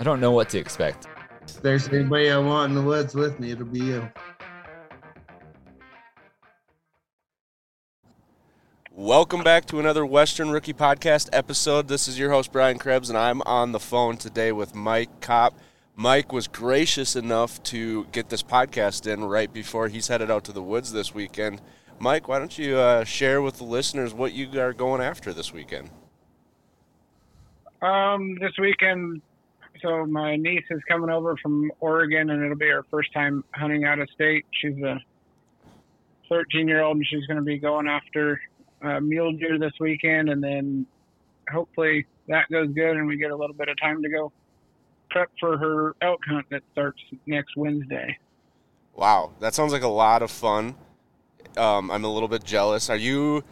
I don't know what to expect. If there's anybody I want in the woods with me, it'll be you. Welcome back to another Western Rookie Podcast episode. This is your host, Brian Krebs, and I'm on the phone today with Mike Kaup. Mike was gracious enough to get this podcast in right before he's headed out to the woods this weekend. Mike, why don't you uh, share with the listeners what you are going after this weekend? Um, this weekend, so my niece is coming over from Oregon, and it'll be her first time hunting out of state. She's a 13 year old, and she's going to be going after uh, mule deer this weekend, and then hopefully that goes good, and we get a little bit of time to go prep for her elk hunt that starts next Wednesday. Wow, that sounds like a lot of fun. Um, I'm a little bit jealous. Are you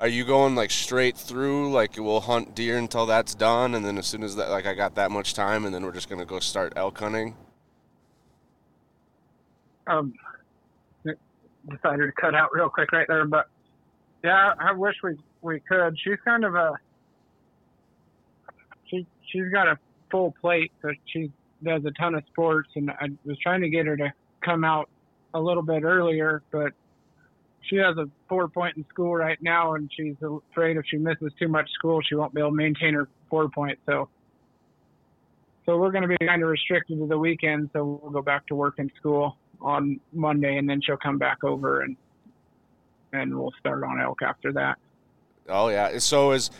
are you going like straight through like we'll hunt deer until that's done and then as soon as that like I got that much time and then we're just going to go start elk hunting? Um decided to cut out real quick right there, but yeah, I wish we we could. She's kind of a she she's got a full plate, so she does a ton of sports, and I was trying to get her to come out a little bit earlier, but she has a four point in school right now, and she's afraid if she misses too much school, she won't be able to maintain her four point. So, so we're going to be kind of restricted to the weekend. So we'll go back to work in school on Monday, and then she'll come back over and and we'll start on elk after that. Oh yeah. So is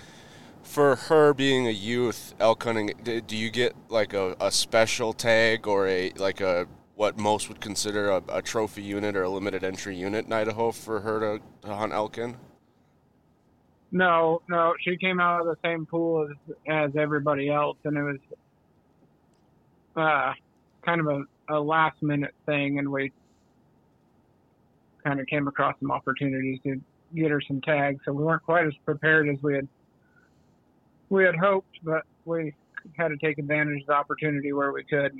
for her being a youth elk hunting, do you get like a, a special tag or a like a what most would consider a, a, trophy unit or a limited entry unit in Idaho for her to, to hunt elk in? No, no, she came out of the same pool as as everybody else, and it was uh, kind of a, a last minute thing, and we kind of came across some opportunities to get her some tags. So we weren't quite as prepared as we had we had hoped, but we had to take advantage of the opportunity where we could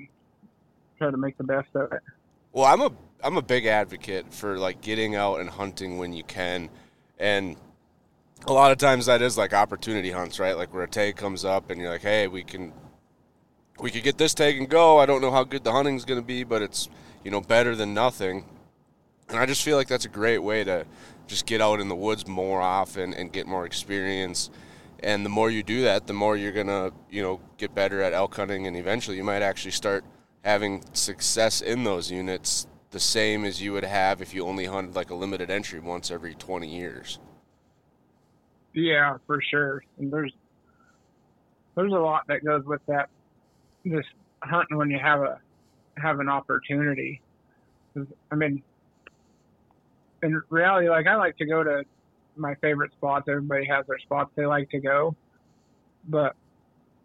try to make the best of it. Well, I'm a I'm a big advocate for like getting out and hunting when you can, and a lot of times that is like opportunity hunts, right? Like where a tag comes up and you're like, hey, we can we could get this tag and go. I don't know how good the hunting's going to be, but it's you know better than nothing. And I just feel like that's a great way to just get out in the woods more often and get more experience and the more you do that the more you're gonna you know get better at elk hunting and eventually you might actually start having success in those units the same as you would have if you only hunted like a limited entry once every 20 years. Yeah for sure. And there's there's a lot that goes with that just hunting when you have a have an opportunity. I mean in reality like i like to go to my favorite spots. Everybody has their spots they like to go, but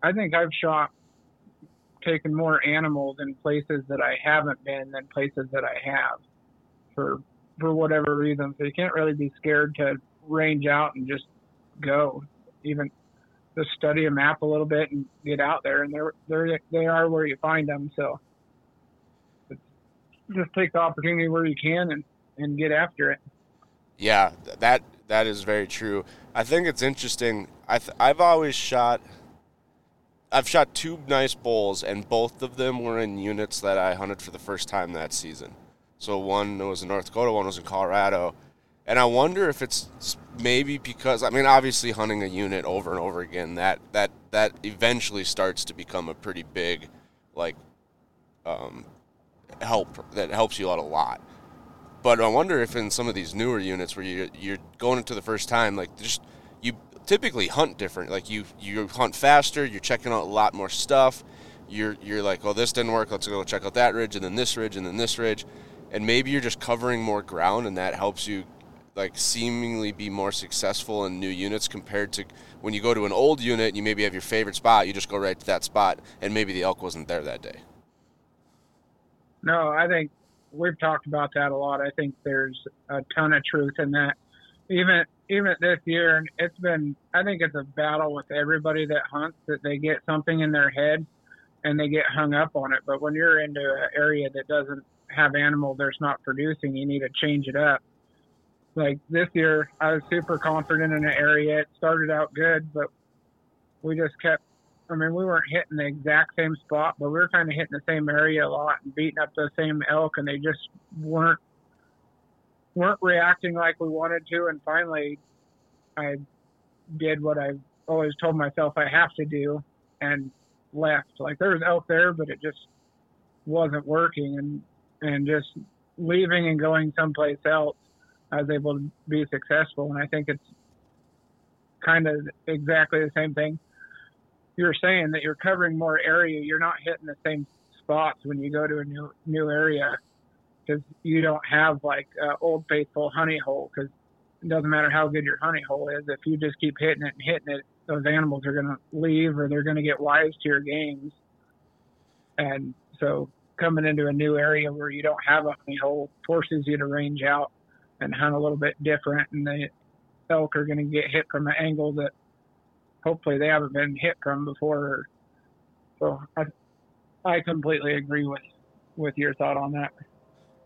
I think I've shot taken more animals in places that I haven't been than places that I have for for whatever reason. So you can't really be scared to range out and just go. Even just study a map a little bit and get out there, and they're they're they are where you find them. So just take the opportunity where you can and and get after it. Yeah, that that is very true. I think it's interesting. I th- I've always shot. I've shot two nice bulls, and both of them were in units that I hunted for the first time that season. So one was in North Dakota, one was in Colorado, and I wonder if it's maybe because I mean, obviously, hunting a unit over and over again that that that eventually starts to become a pretty big, like, um, help that helps you out a lot. But I wonder if in some of these newer units where you you're going into the first time, like just typically hunt different. Like you you hunt faster. You're checking out a lot more stuff. You're you're like, oh, this didn't work. Let's go check out that ridge and then this ridge and then this ridge, and maybe you're just covering more ground, and that helps you like seemingly be more successful in new units compared to when you go to an old unit and you maybe have your favorite spot, you just go right to that spot and maybe the elk wasn't there that day. No, I think we've talked about that a lot. I think there's a ton of truth in that. Even even this year, and it's been I think it's a battle with everybody that hunts that they get something in their head and they get hung up on it. But when you're into an area that doesn't have animal that's not producing, you need to change it up. Like this year, I was super confident in an area. It started out good, but we just kept. I mean, we weren't hitting the exact same spot, but we were kind of hitting the same area a lot and beating up the same elk, and they just weren't weren't reacting like we wanted to. And finally, I did what I always told myself I have to do, and left. Like there was elk there, but it just wasn't working, and and just leaving and going someplace else, I was able to be successful. And I think it's kind of exactly the same thing you're saying that you're covering more area. You're not hitting the same spots when you go to a new new area because you don't have like uh, old faithful honey hole because it doesn't matter how good your honey hole is if you just keep hitting it and hitting it those animals are going to leave or they're going to get wise to your games and so coming into a new area where you don't have a honey hole forces you to range out and hunt a little bit different and the elk are going to get hit from an angle that hopefully they haven't been hit from before. So i i completely agree with with your thought on that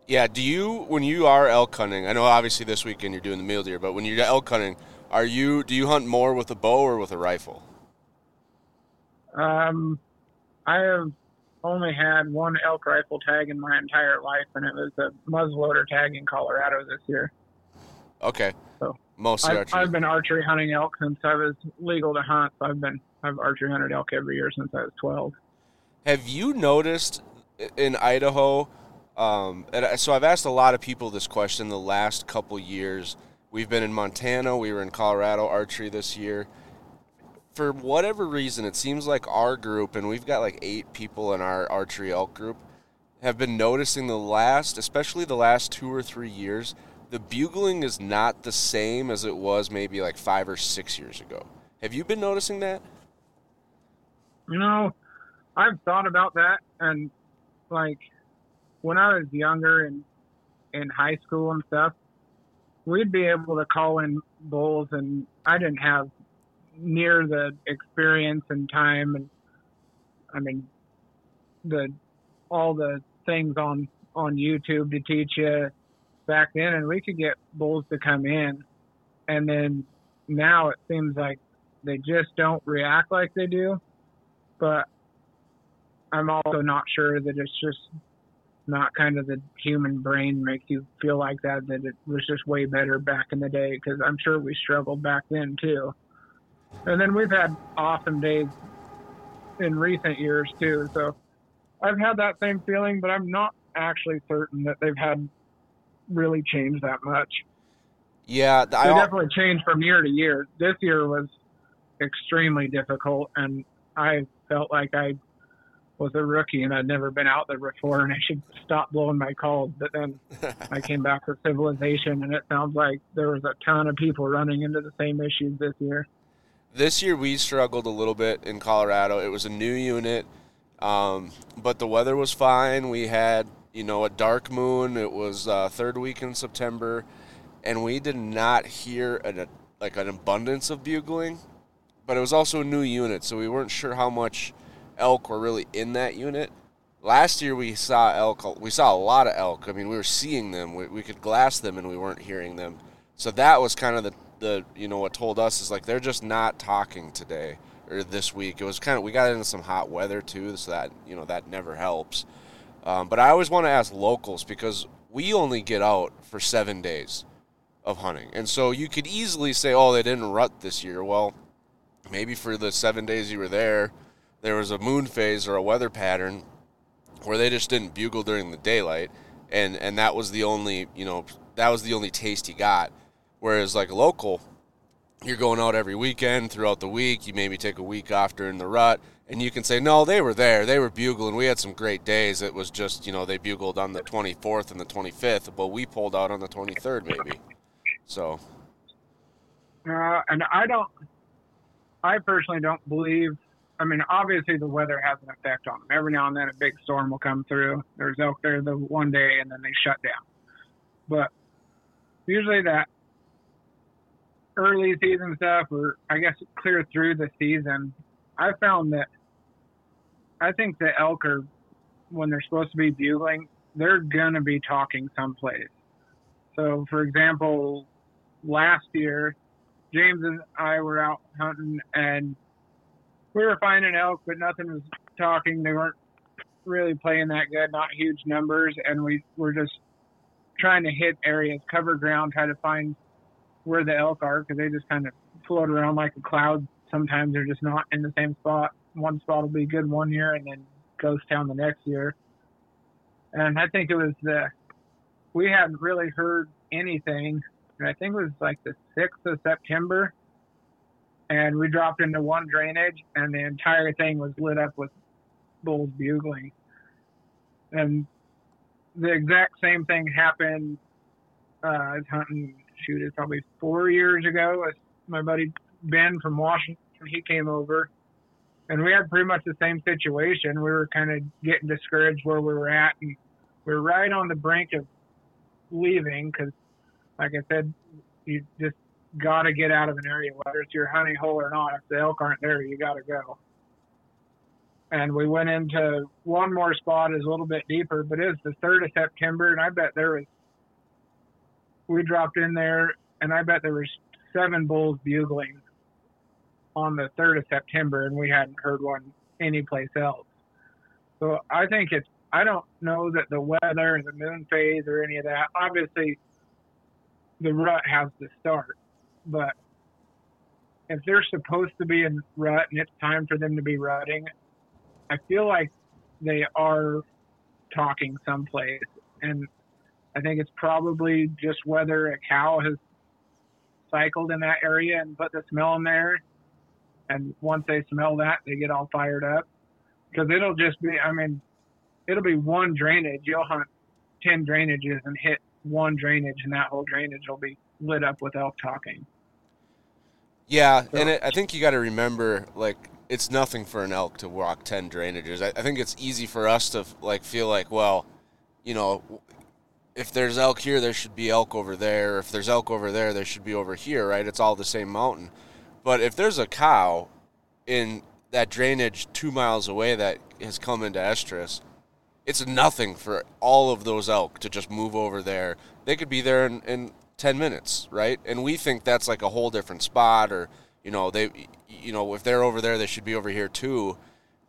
Yeah, do you when you are elk hunting? I know obviously this weekend you're doing the mule deer, but when you're elk hunting, are you do you hunt more with a bow or with a rifle? Um, I have only had one elk rifle tag in my entire life, and it was a muzzleloader tag in Colorado this year. Okay. So, Mostly I've, archery. I've been archery hunting elk since I was legal to hunt. So I've been I've archery hunted elk every year since I was 12. Have you noticed in Idaho? Um, and so I've asked a lot of people this question the last couple years. We've been in Montana. We were in Colorado archery this year. For whatever reason, it seems like our group, and we've got like eight people in our archery elk group, have been noticing the last, especially the last two or three years, the bugling is not the same as it was maybe like five or six years ago. Have you been noticing that? You know, I've thought about that, and like when I was younger and in high school and stuff, we'd be able to call in bulls, and I didn't have near the experience and time, and I mean the all the things on on YouTube to teach you back then, and we could get bulls to come in, and then now it seems like they just don't react like they do but I'm also not sure that it's just not kind of the human brain makes you feel like that, that it was just way better back in the day because I'm sure we struggled back then too. And then we've had awesome days in recent years too. So I've had that same feeling, but I'm not actually certain that they've had really changed that much. Yeah, They I, definitely changed from year to year. This year was extremely difficult, and I felt like I was a rookie and I'd never been out there before, and I should stop blowing my calls. But then I came back with civilization, and it sounds like there was a ton of people running into the same issues this year. this year we struggled a little bit in Colorado. It was a new unit, um, but the weather was fine. We had you know a dark moon. It was uh, third week in September, and we did not hear an, a, like an abundance of bugling. But it was also a new unit, so we weren't sure how much elk were really in that unit. Last year we saw elk. We saw a lot of elk. I mean, we were seeing them. We, we could glass them, and we weren't hearing them. So that was kind of the the you know what told us is like they're just not talking today or this week. It was kind of we got into some hot weather too, so that you know that never helps. Um, but I always want to ask locals because we only get out for seven days of hunting, and so you could easily say, "Oh, they didn't rut this year." Well, maybe for the seven days you were there, there was a moon phase or a weather pattern where they just didn't bugle during the daylight, and and that was the only you know that was the only taste he got. Whereas like local, you're going out every weekend throughout the week. You maybe take a week off during the rut, and you can say, no, they were there. They were bugling. We had some great days. It was just you know they bugled on the 24th and the 25th, but we pulled out on the 23rd maybe. So Uh, and I don't, I personally don't believe. I mean, obviously the weather has an effect on them. Every now and then a big storm will come through. There's elk there the one day and then they shut down. But usually that early season stuff, or I guess clear through the season, I found that I think the elk are when they're supposed to be bugling, they're gonna be talking someplace. So, for example, last year James and I were out hunting and we were finding elk, but nothing was talking. They weren't really playing that good, not huge numbers, and we were just trying to hit areas, cover ground, try to find where the elk are because they just kind of float around like a cloud. Sometimes they're just not in the same spot. One spot will be good one year and then ghost town the next year. And I think it was the we hadn't really heard anything and I think it was like the 6th of September. And we dropped into one drainage, and the entire thing was lit up with bulls bugling. And the exact same thing happened. Uh, I was hunting, shoot, it's probably four years ago. My buddy Ben from Washington, he came over, and we had pretty much the same situation. We were kind of getting discouraged where we were at, and we were right on the brink of leaving because like I said, you just got to get out of an area, whether it's your honey hole or not. If the elk aren't there, you got to go. And we went into one more spot, is a little bit deeper, but it was the 3rd of September, and I bet there was, we dropped in there, and I bet there was seven bulls bugling on the 3rd of September, and we hadn't heard one anyplace else. So I think it's, I don't know that the weather and the moon phase or any of that, obviously, the rut has to start. But if they're supposed to be in rut and it's time for them to be rutting, I feel like they are talking someplace. And I think it's probably just whether a cow has cycled in that area and put the smell in there. And once they smell that, they get all fired up. Because it'll just be, I mean, it'll be one drainage. You'll hunt 10 drainages and hit one drainage, and that whole drainage will be lit up with elk talking. Yeah, so, and it, I think you got to remember, like, it's nothing for an elk to walk ten drainages. I, I think it's easy for us to like feel like, well, you know, if there's elk here, there should be elk over there. If there's elk over there, there should be over here, right? It's all the same mountain. But if there's a cow in that drainage two miles away that has come into estrus, it's nothing for all of those elk to just move over there. They could be there in, in 10 minutes, right? And we think that's like a whole different spot or, you know, they, you know, if they're over there, they should be over here too.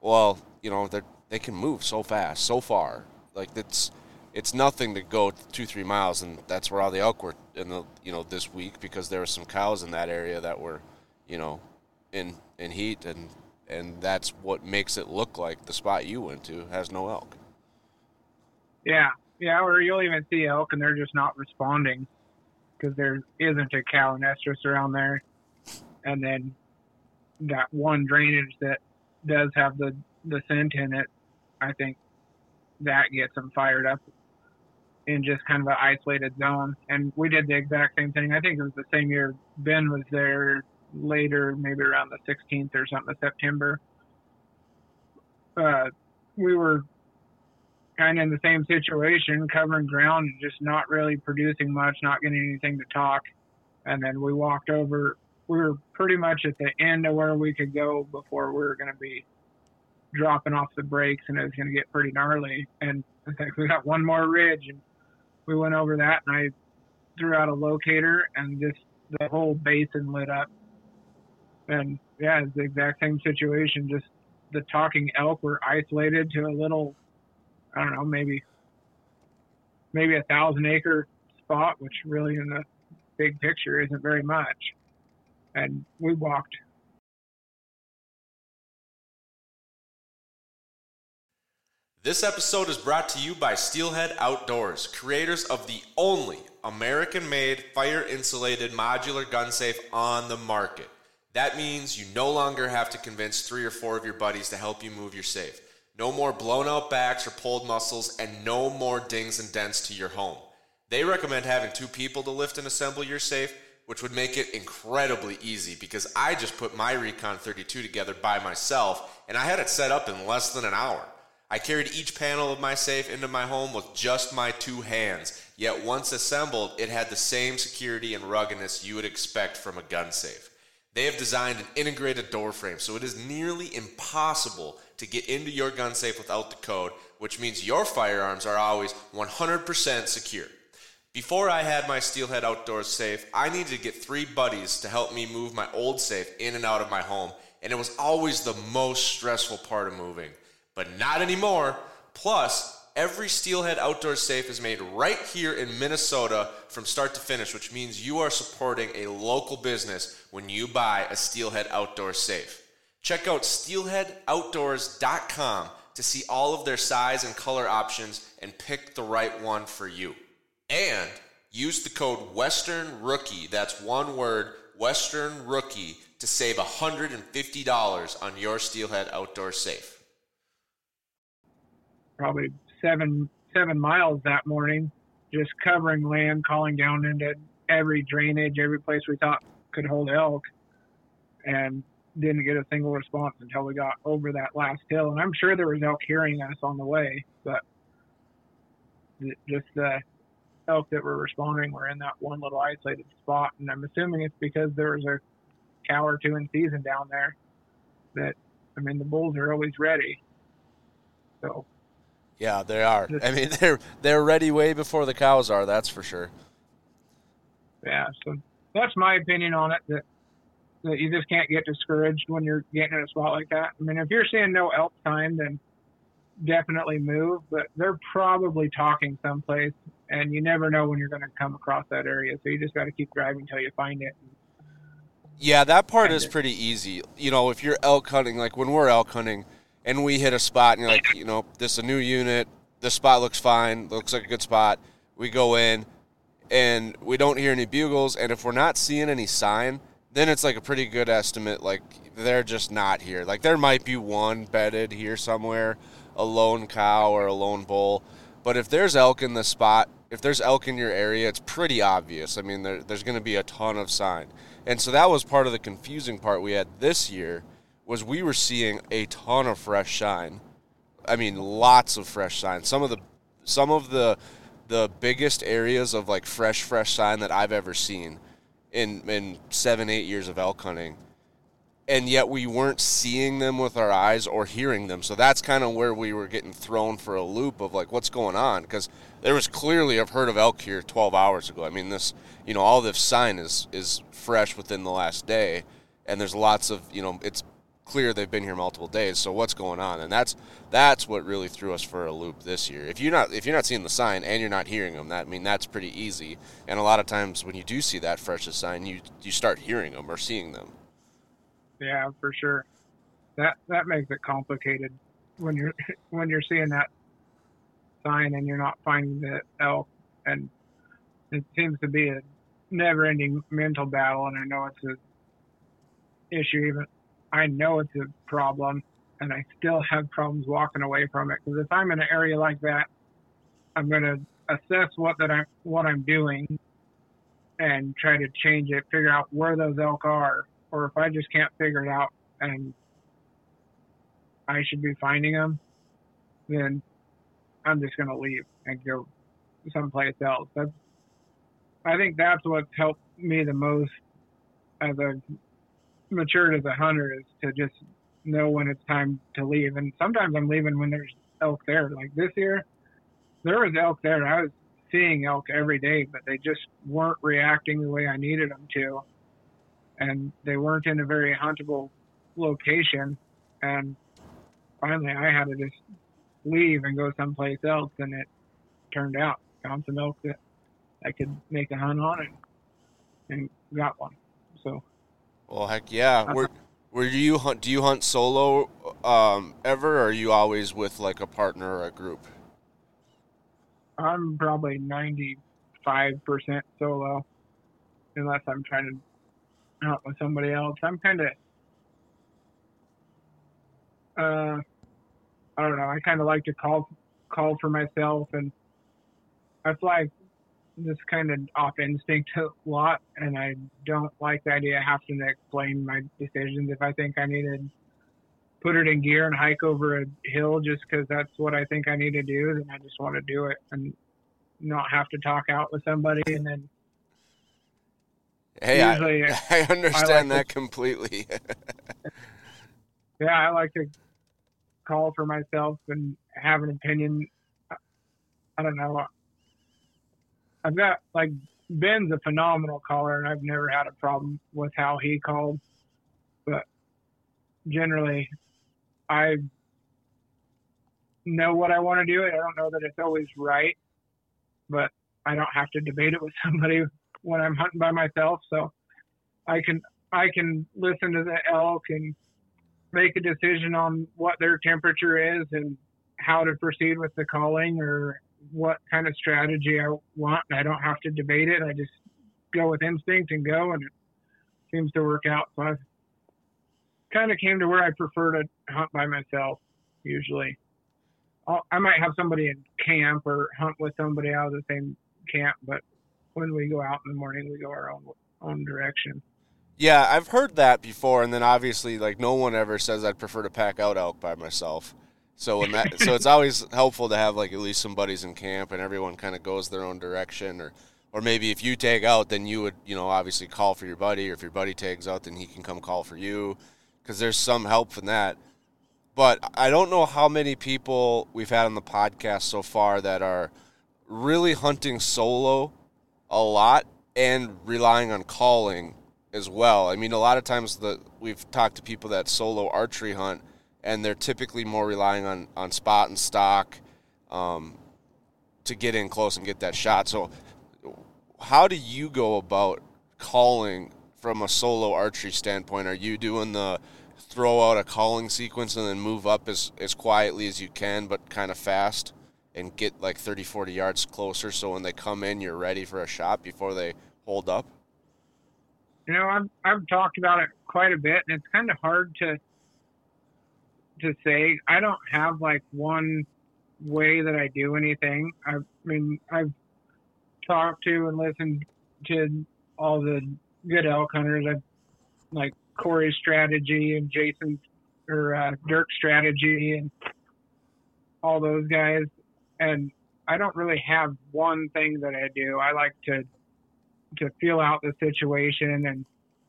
Well, you know, they they can move so fast, so far. Like it's, it's nothing to go two, three miles. And that's where all the elk were in the, you know, this week because there were some cows in that area that were, you know, in, in heat and, and that's what makes it look like the spot you went to has no elk. Yeah, yeah, or you'll even see elk and they're just not responding because there isn't a estrus around there. And then that one drainage that does have the the scent in it, I think that gets them fired up in just kind of an isolated zone. And we did the exact same thing. I think it was the same year Ben was there later, maybe around the 16th or something of September. Uh, we were kind of in the same situation, covering ground and just not really producing much, not getting anything to talk. And then we walked over. We were pretty much at the end of where we could go before we were going to be dropping off the breaks, and it was going to get pretty gnarly. And I think we got one more ridge, and we went over that, and I threw out a locator, and just the whole basin lit up. And yeah, it's the exact same situation. Just the talking elk were isolated to a little I don't know, maybe maybe a thousand acre spot, which really in the big picture isn't very much. And we walked. This episode is brought to you by Steelhead Outdoors, creators of the only American made fire insulated modular gun safe on the market. That means you no longer have to convince three or four of your buddies to help you move your safe. No more blown out backs or pulled muscles, and no more dings and dents to your home. They recommend having two people to lift and assemble your safe, which would make it incredibly easy because I just put my Recon 32 together by myself and I had it set up in less than an hour. I carried each panel of my safe into my home with just my two hands, yet once assembled, it had the same security and ruggedness you would expect from a gun safe. They have designed an integrated door frame, so it is nearly impossible to get into your gun safe without the code, which means your firearms are always 100% secure. Before I had my Steelhead Outdoors safe, I needed to get three buddies to help me move my old safe in and out of my home, and it was always the most stressful part of moving. But not anymore. Plus, every Steelhead Outdoors safe is made right here in Minnesota from start to finish, which means you are supporting a local business when you buy a Steelhead Outdoors safe. Check out steelheadoutdoors.com to see all of their size and color options and pick the right one for you. And use the code Western Rookie, that's one word, Western Rookie, to save $150 on your Steelhead Outdoor safe. Probably seven seven miles that morning, just covering land, calling down into every drainage, every place we thought could hold elk, and didn't get a single response until we got over that last hill. And I'm sure there was elk hearing us on the way, but just the elk that were responding were in that one little isolated spot. And I'm assuming it's because there was a cow or two in season down there. That I mean, the bulls are always ready. So Yeah, they are. I mean, they're they're ready way before the cows are. That's for sure. yeah, so that's my opinion on it. That that you just can't get discouraged when you're getting in a spot like that. I mean, if you're seeing no elk time, then definitely move. But they're probably talking someplace, and you never know when you're going to come across that area. So you just got to keep driving until you find it. Yeah, that part is it. pretty easy. You know, if you're elk hunting, like when we're elk hunting and we hit a spot and you're like, you know, this is a new unit, this spot looks fine, looks like a good spot. We go in and we don't hear any bugles, and if we're not seeing any sign, then it's like a pretty good estimate. Like they're just not here. Like there might be one bedded here somewhere, a lone cow or a lone bull. But if there's elk in the spot, if there's elk in your area, it's pretty obvious. I mean, there, there's going to be a ton of sign. And so that was part of the confusing part we had this year was we were seeing a ton of fresh shine. I mean, lots of fresh shine. Some of the some of the the biggest areas of like fresh fresh sign that I've ever seen in in 7 8 years of elk hunting. And yet we weren't seeing them with our eyes or hearing them. So that's kind of where we were getting thrown for a loop of like what's going on because there was clearly a herd of elk here 12 hours ago. I mean this, you know, all this sign is is fresh within the last day and there's lots of, you know, it's clear they've been here multiple days. So what's going on? And that's that's what really threw us for a loop this year. If you're not if you're not seeing the sign and you're not hearing them, that I mean that's pretty easy. And a lot of times when you do see that freshest sign, you you start hearing them or seeing them. Yeah, for sure. That that makes it complicated when you're when you're seeing that sign and you're not finding the elk, and it seems to be a never-ending mental battle. And I know it's a issue. Even I know it's a problem, and I still have problems walking away from it. Because if I'm in an area like that, I'm going to assess what that I'm what I'm doing, and try to change it. Figure out where those elk are, or if I just can't figure it out and I should be finding them, then I'm just going to leave and go someplace else. That's, I think that's what's helped me the most as I've matured as a hunter is to just know when it's time to leave. And sometimes I'm leaving when there's elk there. Like this year, there was elk there. I was seeing elk every day, but they just weren't reacting the way I needed them to. And they weren't in a very huntable location. And finally, I had to just leave and go someplace else. And it turned out found some elk that I could make a hunt on and and got one. So Well, heck yeah. Were were you hunt? Do you hunt solo um, ever, or are you always with like a partner or a group? I'm probably 95% solo, unless I'm trying to hunt with somebody else. I'm kind of, uh, I don't know. I kind of like to call call for myself, and I fly just kind of off instinct a lot, and I don't like the idea of having to explain my decisions. If I think I need to put it in gear and hike over a hill just because that's what I think I need to do, then I just want to do it and not have to talk out with somebody and then. Hey, I, I understand like that completely. yeah, I like to call for myself and have an opinion. I don't know. I've got like Ben's a phenomenal caller, and I've never had a problem with how he called. But generally, I know what I want to do. I don't know that it's always right, but I don't have to debate it with somebody when I'm hunting by myself. So I can I can listen to the elk and make a decision on what their temperature is and how to proceed with the calling or what kind of strategy I want. I don't have to debate it. I just go with instinct and go, and it seems to work out. So I've kind of came to where I prefer to hunt by myself usually. I'll, I might have somebody in camp or hunt with somebody out of the same camp, but when we go out in the morning, we go our own own direction. yeah, I've heard that before, and then obviously, like no one ever says I'd prefer to pack out elk by myself. So when that, so it's always helpful to have like at least some buddies in camp, and everyone kind of goes their own direction, or or maybe if you tag out, then you would you know obviously call for your buddy, or if your buddy tags out, then he can come call for you, because there's some help in that. But I don't know how many people we've had on the podcast so far that are really hunting solo a lot and relying on calling as well. I mean, a lot of times the we've talked to people that solo archery hunt, and they're typically more relying on on spot and stock um, to get in close and get that shot. So, how do you go about calling from a solo archery standpoint? Are you doing the throw out a calling sequence and then move up as, as quietly as you can, but kind of fast and get like 30, 40 yards closer so when they come in, you're ready for a shot before they hold up? You know, I've I've talked about it quite a bit, and it's kind of hard to to say. I don't have like one way that I do anything. I mean, I've talked to and listened to all the good elk hunters. I've like Corey's strategy and Jason's or uh, Dirk's strategy and all those guys, and I don't really have one thing that I do. I like to to feel out the situation and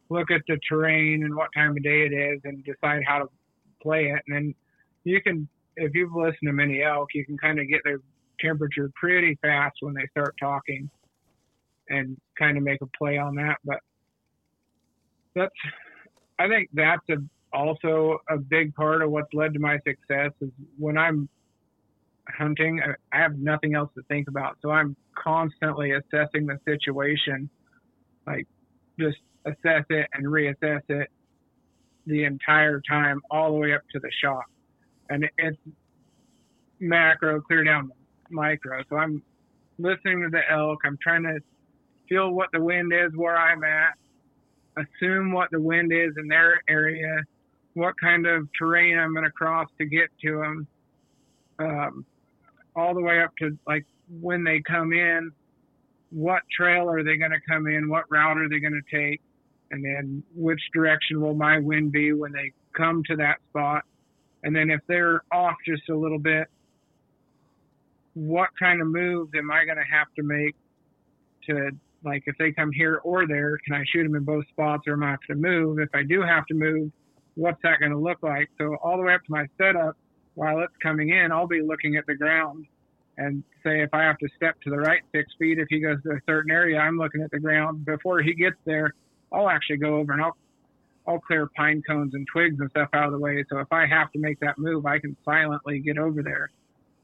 look at the terrain and what time of day it is and decide how to play it. And then you can, if you've listened to many elk, you can kind of get their temperature pretty fast when they start talking and kind of make a play on that. But that's, I think that's a, also a big part of what's led to my success is when I'm hunting, I- I have nothing else to think about. So I'm constantly assessing the situation, like just assess it and reassess it the entire time, all the way up to the shot. And it- it's macro clear down micro. So I'm listening to the elk. I'm trying to feel what the wind is where I'm at, assume what the wind is in their area, what kind of terrain I'm going to cross to get to them. Um, all the way up to like when they come in, what trail are they going to come in? What route are they going to take? And then which direction will my wind be when they come to that spot? And then if they're off just a little bit, what kind of moves am I going to have to make to like if they come here or there? Can I shoot them in both spots or am I have to move? If I do have to move, what's that going to look like? So all the way up to my setup, while it's coming in, I'll be looking at the ground and say if I have to step to the right six feet, if he goes to a certain area, I'm looking at the ground. Before he gets there, I'll actually go over and I'll I'll clear pine cones and twigs and stuff out of the way. So if I have to make that move, I can silently get over there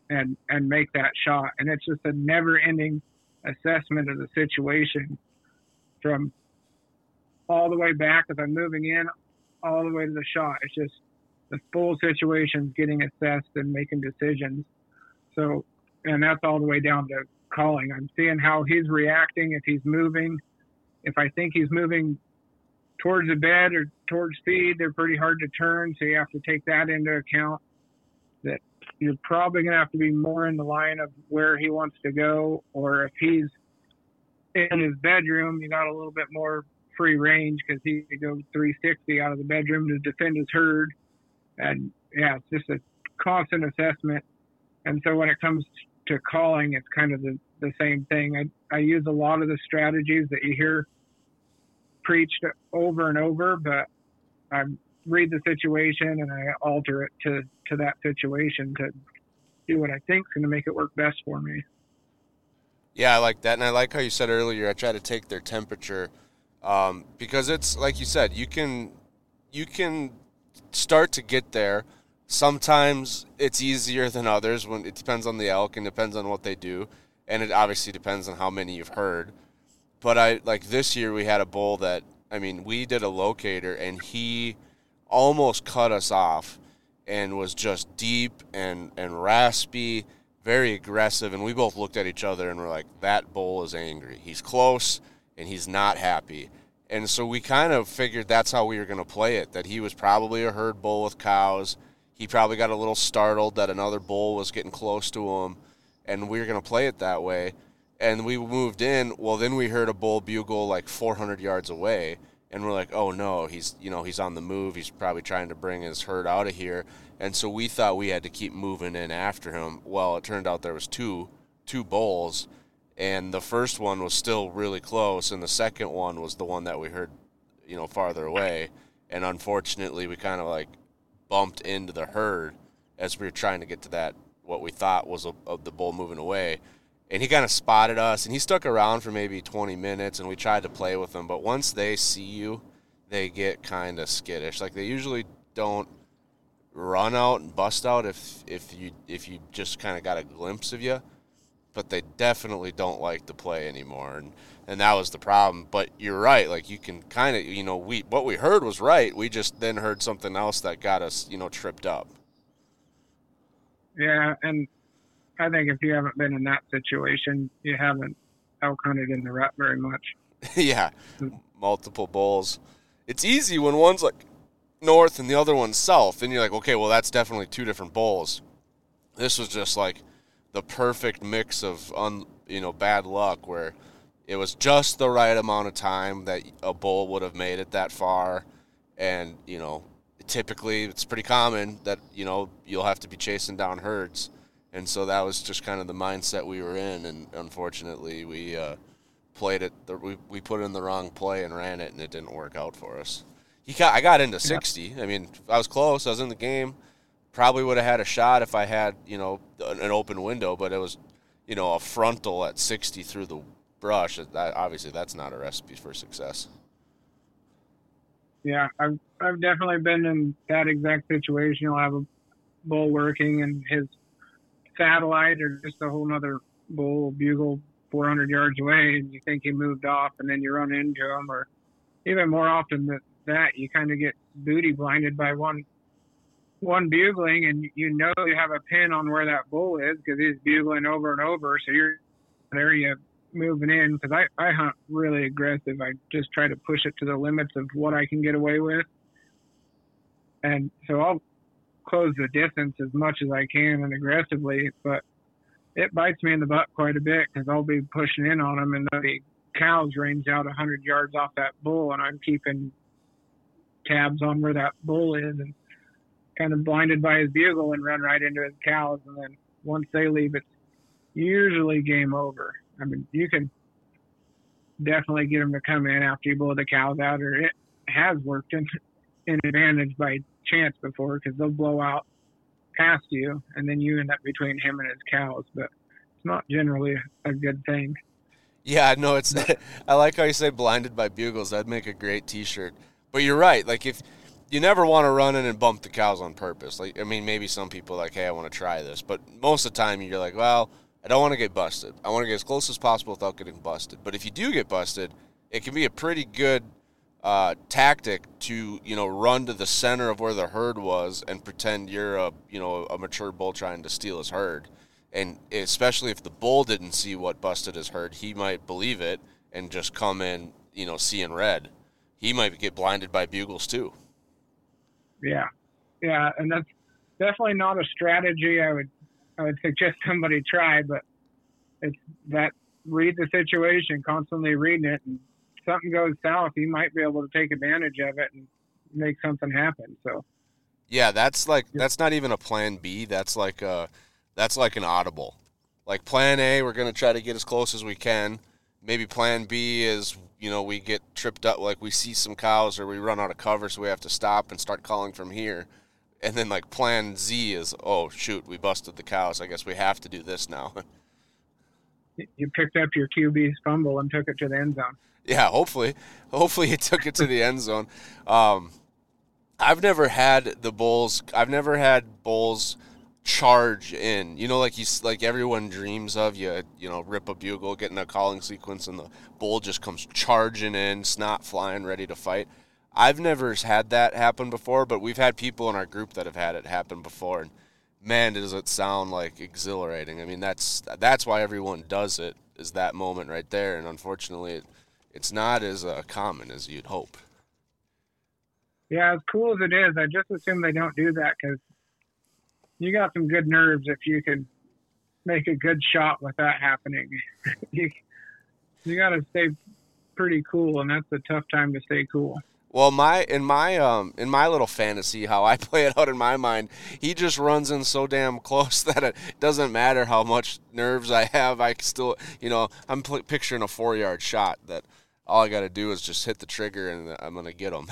and and make that shot. And it's just a never ending assessment of the situation from all the way back as I'm moving in, all the way to the shot. It's just the full situation's getting assessed and making decisions. So, and that's all the way down to calling. I'm seeing how he's reacting, if he's moving. If I think he's moving towards the bed or towards feed, they're pretty hard to turn. So you have to take that into account that you're probably going to have to be more in the line of where he wants to go, or if he's in his bedroom, you got a little bit more free range because he could go 360 out of the bedroom to defend his herd. And yeah, it's just a constant assessment. And so when it comes to calling, it's kind of the, the same thing. I, I use a lot of the strategies that you hear preached over and over, but I read the situation and I alter it to, to that situation to do what I think is going to make it work best for me. Yeah, I like that, and I like how you said earlier. I try to take their temperature um, because it's like you said. You can you can start to get there. Sometimes it's easier than others. When it depends on the elk and depends on what they do, and it obviously depends on how many you've heard. But I like this year we had a bull that I mean we did a locator and he almost cut us off and was just deep and and raspy very aggressive, and we both looked at each other and were like, "That bull is angry. He's close, and he's not happy." And so we kind of figured that's how we were going to play it. That he was probably a herd bull with cows. He probably got a little startled that another bull was getting close to him, and we were going to play it that way. And we moved in. Well, then we heard a bull bugle like 400 yards away, and we're like, "Oh no, he's you know he's on the move. He's probably trying to bring his herd out of here." and so we thought we had to keep moving in after him. Well, it turned out there was two two bulls, and the first one was still really close, and the second one was the one that we heard, you know, farther away. And unfortunately, we kind of like bumped into the herd as we were trying to get to that what we thought was a, of the bull moving away. And he kind of spotted us, and he stuck around for maybe 20 minutes, and we tried to play with him. But once they see you, they get kind of skittish. Like they usually don't run out and bust out if if you if you just kind of got a glimpse of you but they definitely don't like to play anymore and and that was the problem but you're right like you can kind of you know we what we heard was right we just then heard something else that got us you know tripped up yeah and i think if you haven't been in that situation you haven't elk hunted in the rut very much. Yeah. Multiple bulls. It's easy when one's like north and the other one's south, and you're like, okay, well, that's definitely two different bulls. This was just like the perfect mix of un, you know bad luck where it was just the right amount of time that a bull would have made it that far, and you know typically it's pretty common that you know you'll have to be chasing down herds, and so that was just kind of the mindset we were in, and unfortunately we. Uh, played it we, we put in the wrong play and ran it and it didn't work out for us he got, I got into 60. I mean, I was close. I was in the game. Probably would have had a shot if I had, you know, an open window, but it was, you know, a frontal at 60 through the brush. That, obviously, that's not a recipe for success. Yeah, I've I've definitely been in that exact situation. You'll have a bull working and his satellite or just a whole other bull bugle 400 yards away, and you think he moved off, and then you run into him, or even more often than that, you kind of get booty blinded by one one bugling, and you know you have a pin on where that bull is because he's bugling over and over. So you're there, you moving in because I I hunt really aggressive. I just try to push it to the limits of what I can get away with, and so I'll close the distance as much as I can and aggressively, but it bites me in the butt quite a bit because I'll be pushing in on them and the cows range out a 100 yards off that bull, and I'm keeping tabs on where that bull is and kind of blinded by his bugle and run right into his cows. And then once they leave, it's usually game over. I mean, you can definitely get them to come in after you blow the cows out, or it has worked in, in advantage by chance before because they'll blow out past you and then you end up between him and his cows. But it's not generally a good thing. Yeah, no, it's. I like how you say blinded by bugles. That'd make a great T-shirt. But you're right. Like if you never want to run in and bump the cows on purpose. Like I mean, maybe some people like, hey, I want to try this, but most of the time you're like, well, I don't want to get busted. I want to get as close as possible without getting busted. But if you do get busted, it can be a pretty good uh, tactic to you know run to the center of where the herd was and pretend you're a you know a mature bull trying to steal his herd. And especially if the bull didn't see what busted his herd, he might believe it and just come in, you know, seeing red he might get blinded by bugles too. Yeah, yeah, and that's definitely not a strategy I would I would suggest somebody try, but it's that read the situation, constantly reading it, and something goes south, you might be able to take advantage of it and make something happen. So Yeah, that's like that's not even a plan B. That's like a that's like an audible. Like plan A, we're gonna try to get as close as we can. Maybe plan B is you know we get tripped up, like we see some cows or we run out of cover, so we have to stop and start calling from here. And then like plan Z is oh shoot, we busted the cows. I guess we have to do this now. you picked up your QB's fumble and took it to the end zone. Yeah, hopefully, hopefully he took it to the end zone. Um, I've never had the bulls. I've never had bulls charge in. You know, like you like everyone dreams of. You you know, rip a bugle, getting a calling sequence, and the bull just comes charging in, snot flying, ready to fight. I've never had that happen before, but we've had people in our group that have had it happen before, and man, does it sound like exhilarating. I mean, that's that's why everyone does it. Is that moment right there, and unfortunately, it, it's not as uh, common as you'd hope. Yeah, as cool as it is, I just assume they don't do that because you got some good nerves if you could make a good shot with that happening. you you got to stay pretty cool, and that's a tough time to stay cool. Well, my in my um in my little fantasy, how I play it out in my mind, he just runs in so damn close that it doesn't matter how much nerves I have. I still, you know, I'm pl- picturing a four yard shot that all I got to do is just hit the trigger and I'm gonna get them.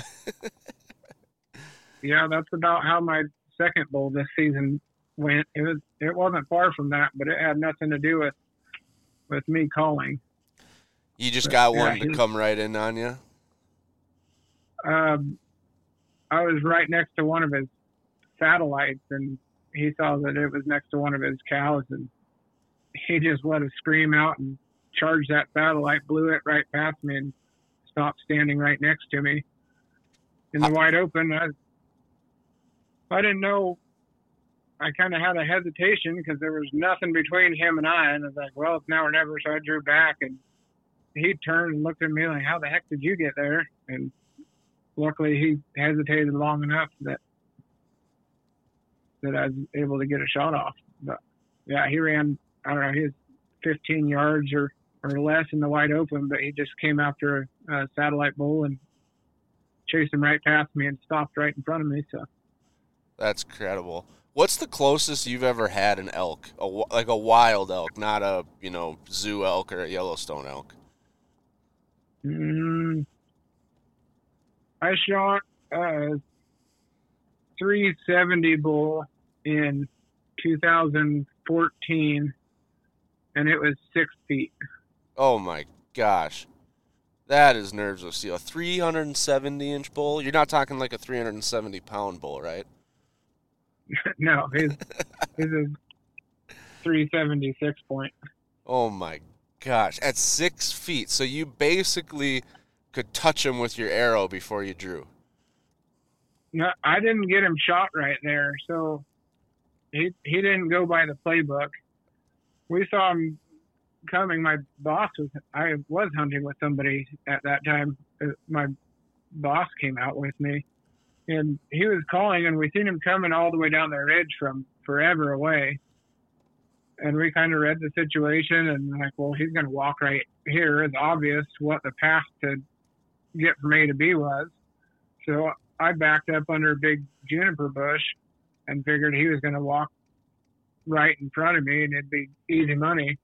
yeah, that's about how my second bowl this season went. It was it wasn't far from that, but it had nothing to do with with me calling. You just got one yeah, to come right in on you. Um, I was right next to one of his satellites, and he saw that it was next to one of his cows, and he just let a scream out and charged that satellite, blew it right past me, and stopped standing right next to me in the wide open. I, I didn't know. I kind of had a hesitation because there was nothing between him and I, and I was like, "Well, it's now or never." So I drew back, and he turned and looked at me like, "How the heck did you get there?" And luckily, he hesitated long enough that that I was able to get a shot off. But yeah, he ran. I don't know. He was 15 yards or or less in the wide open, but he just came after a, a satellite bull and chased him right past me and stopped right in front of me. So that's incredible. What's the closest you've ever had an elk, a, like a wild elk, not a you know zoo elk or a Yellowstone elk? Mm, I shot a 370 bull in 2014, and it was six feet. Oh my gosh. That is nerves of steel. A 370 inch bull? You're not talking like a 370 pound bull, right? no, his, his is 376 point. Oh my gosh. At six feet. So you basically could touch him with your arrow before you drew. No, I didn't get him shot right there. So he, he didn't go by the playbook. We saw him coming, my boss was I was hunting with somebody at that time. Uh, my boss came out with me, and he was calling, and we seen him coming all the way down the ridge from forever away. And we kind of read the situation, and like, well, he's going to walk right here. It's obvious what the path to get from A to B was. So I backed up under a big juniper bush and figured he was going to walk right in front of me and it'd be easy money.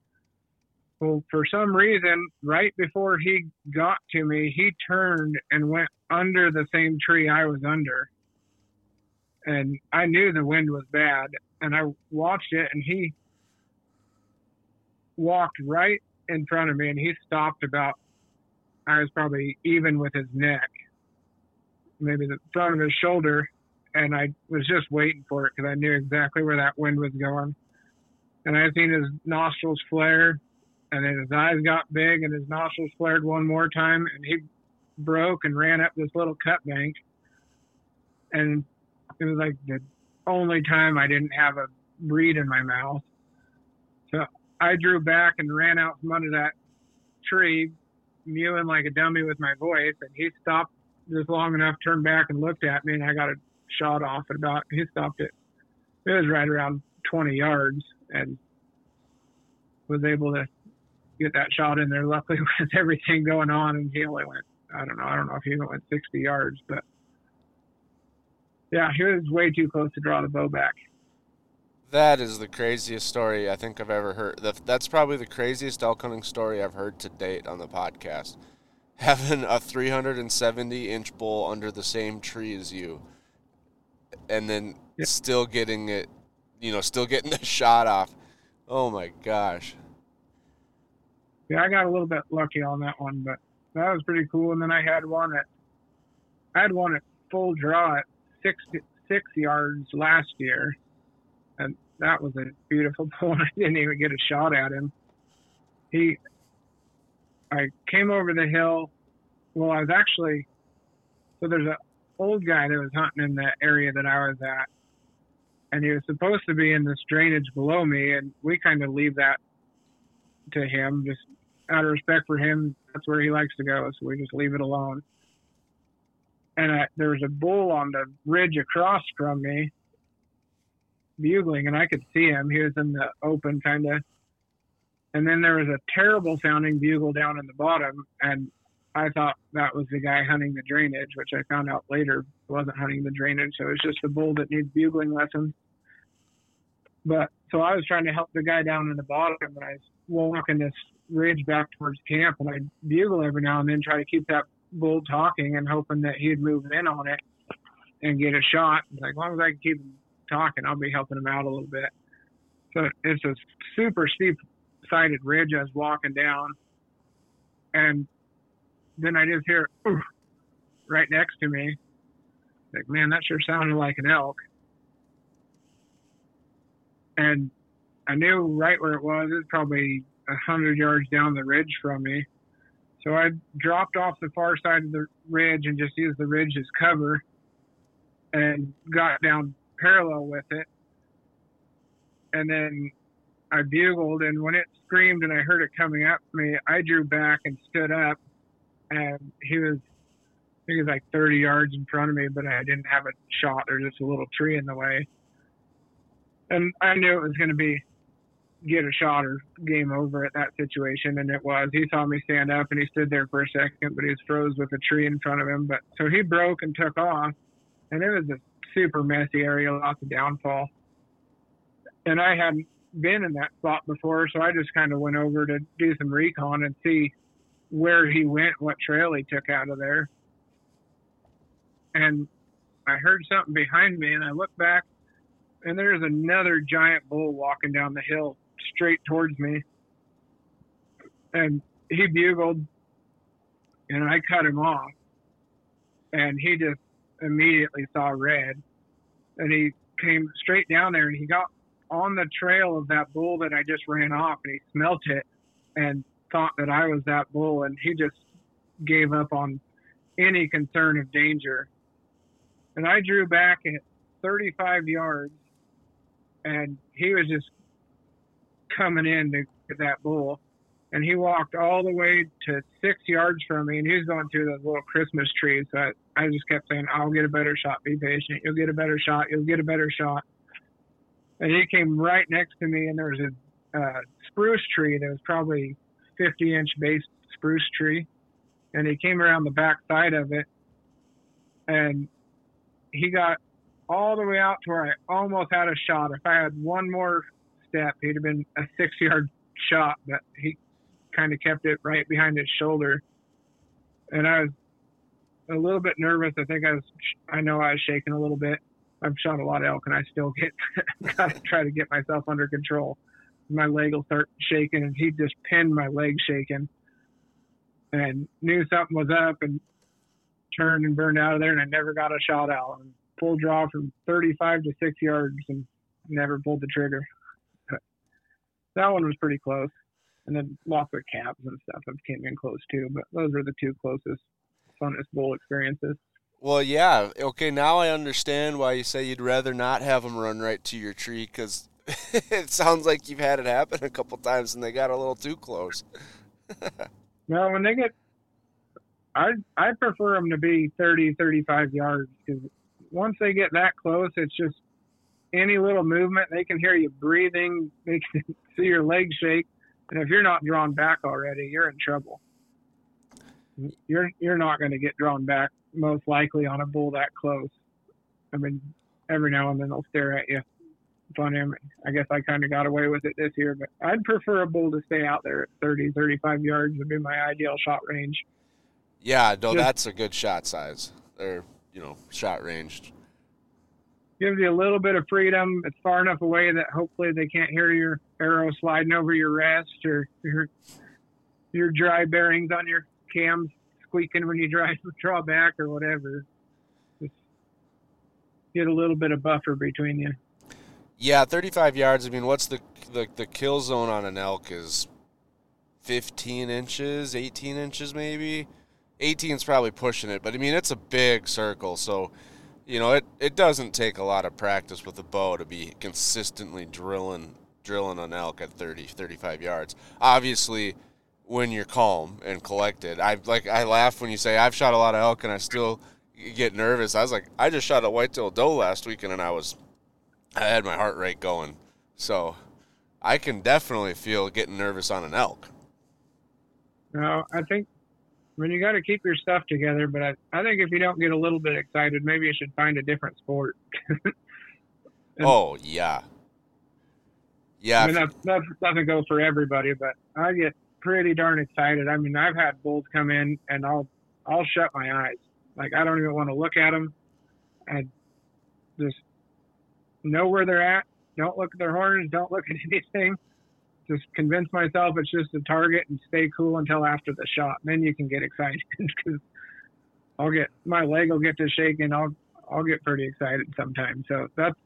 Well, for some reason, right before he got to me, he turned and went under the same tree I was under. And I knew the wind was bad. And I watched it, and he walked right in front of me, and he stopped about, I was probably even with his neck, maybe the front of his shoulder. And I was just waiting for it because I knew exactly where that wind was going. And I seen his nostrils flare and then his eyes got big and his nostrils flared one more time and he broke and ran up this little cut bank and it was like the only time I didn't have a reed in my mouth. So I drew back and ran out from under that tree, mewing like a dummy with my voice, and he stopped just long enough, turned back and looked at me, and I got a shot off at about. He stopped it. It was right around 20 yards, and was able to get that shot in there. Luckily, with everything going on, and he only went. I don't know. I don't know if he went 60 yards, but yeah, he was way too close to draw the bow back. That is the craziest story I think I've ever heard. That's probably the craziest elk hunting story I've heard to date on the podcast. Having a 370 inch bull under the same tree as you, and then yeah. still getting it, you know, still getting the shot off. Oh my gosh. Yeah, I got a little bit lucky on that one, but that was pretty cool. And then I had one at, I had one at full draw at six six yards last year, and that was a beautiful bull. I didn't even get a shot at him. He, I came over the hill. Well, I was actually, so there's a old guy that was hunting in the area that I was at, and he was supposed to be in this drainage below me, and we kind of leave that to him, just out of respect for him. That's where he likes to go, so we just leave it alone and I, there was a bull on the ridge across from me bugling and I could see him. He was in the open kind of. And then there was a terrible sounding bugle down in the bottom and I thought that was the guy hunting the drainage, which I found out later wasn't hunting the drainage. So it was just a bull that needs bugling lessons. But so I was trying to help the guy down in the bottom and I was walking this ridge back towards camp and I bugle every now and then, try to keep that bull talking and hoping that he'd move in on it and get a shot. Like, as long as I can keep him talking, I'll be helping him out a little bit. So it's a super steep sided ridge I was walking down. And then I just hear right next to me. Like, man, that sure sounded like an elk. And I knew right where it was. It was probably a hundred yards down the ridge from me. So I dropped off the far side of the ridge and just used the ridge as cover and got down parallel with it. And then I bugled, and when it screamed and I heard it coming up me, I drew back and stood up. And he was, I think he was like 30 yards in front of me, but I didn't have a shot. There's just a little tree in the way. And I knew it was going to be get a shot or game over at that situation. And it was. He saw me stand up and he stood there for a second, but he was froze with a tree in front of him. But so he broke and took off. And it was a super messy area, lots of downfall. And I hadn't been in that spot before, so I just kind of went over to do some recon and see where he went, what trail he took out of there. And I heard something behind me, and I looked back, and there's another giant bull walking down the hill straight towards me. And he bugled and I cut him off. And he just immediately saw red. And he came straight down there and he got on the trail of that bull that I just ran off and he smelt it and thought that I was that bull and he just gave up on any concern of danger. And I drew back at 35 yards and he was just coming in to get that bull. And he walked all the way to six yards from me, and he was going through those little Christmas trees. So I, I just kept saying, "I'll get a better shot. Be patient. You'll get a better shot. You'll get a better shot." And he came right next to me, and there was a uh, spruce tree that was probably 50 inch base spruce tree, and he came around the back side of it, and he got all the way out to where I almost had a shot. If I had one more step. He'd have been a six yard shot, but he kind of kept it right behind his shoulder. And I was a little bit nervous. I think I was, I know I was shaking a little bit. I've shot a lot of elk and I still get, gotta try to get myself under control. My leg will start shaking and he just pinned my leg shaking and knew something was up and turned and burned out of there and I never got a shot out and full draw from 35 to six yards and never pulled the trigger that one was pretty close. And then lots of cabs and stuff have came in close too. But those are the two closest, funnest bowl experiences. Well, yeah. Okay, now I understand why you say you'd rather not have them run right to your tree because it sounds like you've had it happen a couple times and they got a little too close. no, when they get, I I prefer them to be 30, 35 yards because once they get that close, it's just any little movement, they can hear you breathing, they can see your legs shake. And if you're not drawn back already, you're in trouble. You're you're not going to get drawn back most likely on a bull that close. I mean, every now and then they'll stare at you. Fun him. I guess I kind of got away with it this year, but I'd prefer a bull to stay out there at 30, 35 yards would be my ideal shot range. Yeah, no, Just- that's a good shot size. Or, you know, shot range. Gives you a little bit of freedom. It's far enough away that hopefully they can't hear your arrow sliding over your rest or your your dry bearings on your cams squeaking when you drive draw back or whatever. Just get a little bit of buffer between you. Yeah, 35 yards. I mean, what's the the, the kill zone on an elk is 15 inches, 18 inches maybe. 18 is probably pushing it, but I mean, it's a big circle, so you know, it, it doesn't take a lot of practice with a bow to be consistently drilling drilling an elk at 30 35 yards. Obviously, when you're calm and collected. I like I laugh when you say I've shot a lot of elk and I still get nervous. I was like, I just shot a whitetail doe last weekend and I was I had my heart rate going. So I can definitely feel getting nervous on an elk. No, I think when you got to keep your stuff together, but I, I think if you don't get a little bit excited, maybe you should find a different sport. Oh yeah. Yeah. I mean, that, that doesn't go for everybody, but I get pretty darn excited. I mean, I've had bulls come in and I'll I'll shut my eyes. Like I don't even want to look at them. I just know where they're at. Don't look at their horns. Don't look at anything. Just convince myself it's just a target and stay cool until after the shot. Then you can get excited because I'll get my leg will get to shaking. I'll I'll get pretty excited sometimes. So that's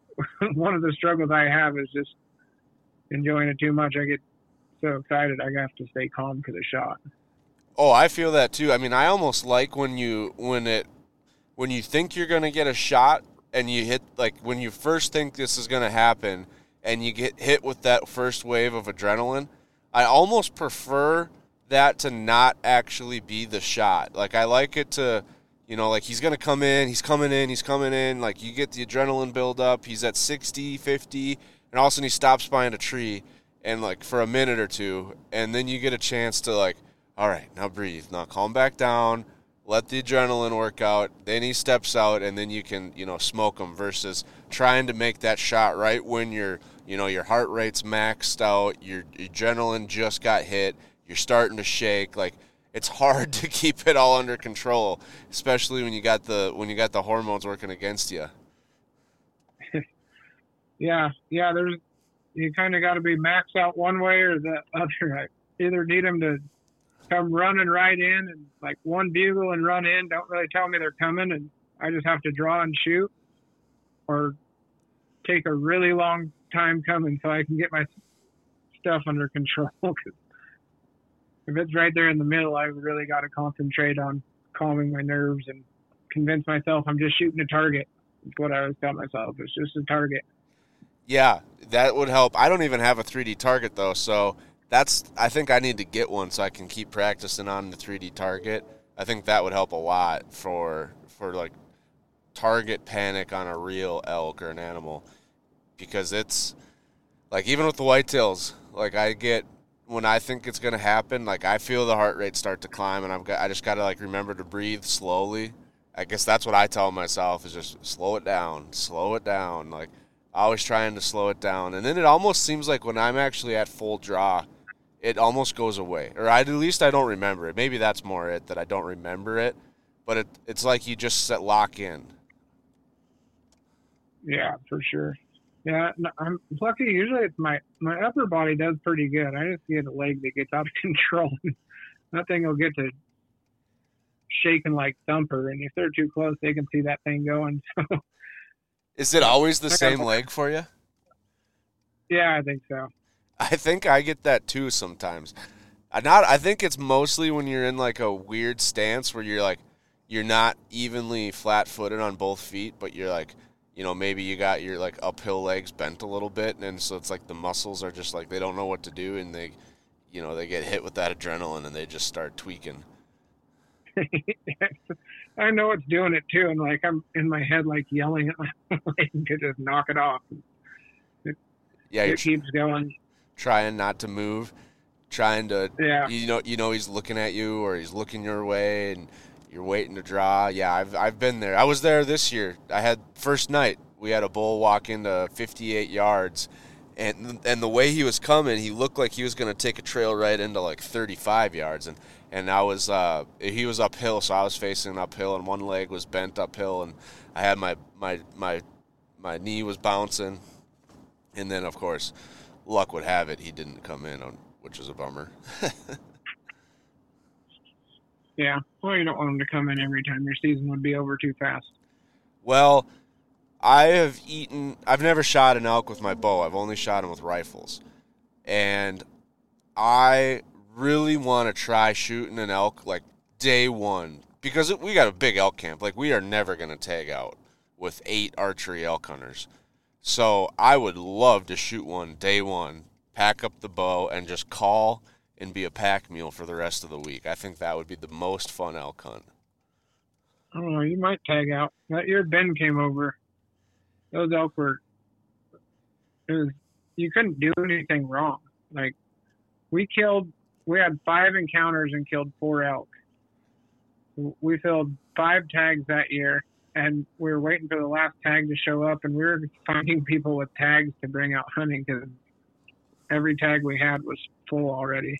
one of the struggles I have is just enjoying it too much. I get so excited I have to stay calm for the shot. Oh, I feel that too. I mean, I almost like when you when it when you think you're going to get a shot and you hit like when you first think this is going to happen and you get hit with that first wave of adrenaline. I almost prefer that to not actually be the shot. Like I like it to you know, like he's going to come in, he's coming in, he's coming in, like you get the adrenaline build up, he's at 60, 50, and all of a sudden he stops behind a tree and like for a minute or two and then you get a chance to like all right, now breathe. Now calm back down. Let the adrenaline work out. Then he steps out, and then you can, you know, smoke him. Versus trying to make that shot right when your, you know, your heart rate's maxed out, your adrenaline just got hit, you're starting to shake. Like it's hard to keep it all under control, especially when you got the when you got the hormones working against you. Yeah, yeah. There's you kind of got to be maxed out one way or the other. I either need them to come running right in and like one bugle and run in. Don't really tell me they're coming, and I just have to draw and shoot, or take a really long time coming so I can get my stuff under control. if it's right there in the middle, I really got to concentrate on calming my nerves and convince myself I'm just shooting a target. It's what I always tell myself. It's just a target. Yeah, that would help. I don't even have a 3D target though, so that's I think I need to get one so I can keep practicing on the 3D target. I think that would help a lot for for like target panic on a real elk or an animal because it's like even with the whitetails, like I get when I think it's to happen, like I feel the heart rate start to climb and I've got I just got to like remember to breathe slowly. I guess that's what I tell myself is just slow it down, slow it down. Like always trying to slow it down. And then it almost seems like when I'm actually at full draw, it almost goes away. Or I, at least I don't remember it. Maybe that's more it that I don't remember it. But it, it's like you just set lock in. Yeah, for sure. Yeah, no, I'm lucky. Usually, it's my my upper body does pretty good. I just get a leg that gets out of control. that thing will get to shaking like thumper, and if they're too close, they can see that thing going. So, Is it always the same leg for you? yeah, I think so. I think I get that too sometimes. I not I think it's mostly when you're in like a weird stance where you're like you're not evenly flat-footed on both feet, but you're like, you know, maybe you got your like uphill legs bent a little bit and so it's like the muscles are just like they don't know what to do and they you know, they get hit with that adrenaline and they just start tweaking. I know it's doing it too, and like I'm in my head, like yelling at my leg to just knock it off. Yeah, you're it keeps going. trying not to move, trying to Yeah. you know you know he's looking at you or he's looking your way and you're waiting to draw. Yeah, I've I've been there. I was there this year. I had first night. We had a bull walk into 58 yards and and the way he was coming, he looked like he was going to take a trail right into like 35 yards and and I was uh, he was uphill, so I was facing uphill, and one leg was bent uphill, and I had my my my my knee was bouncing, and then of course, luck would have it, he didn't come in, on, which was a bummer. Yeah. Well, you don't want them to come in every time. Your season would be over too fast. Well, I have eaten. I've never shot an elk with my bow. I've only shot them with rifles, and I really want to try shooting an elk like day one because we got a big elk camp. Like we are never going to tag out with eight archery elk hunters. So I would love to shoot one day one, pack up the bow, and just call and be a pack mule for the rest of the week. I think that would be the most fun elk hunt. I don't know. You might tag out. That year Ben came over. Those elk were. It was. You couldn't do anything wrong. Like, we killed. We had five encounters and killed four elk. We filled five tags that year, and we were waiting for the last tag to show up, and we were finding people with tags to bring out hunting because every tag we had was full already.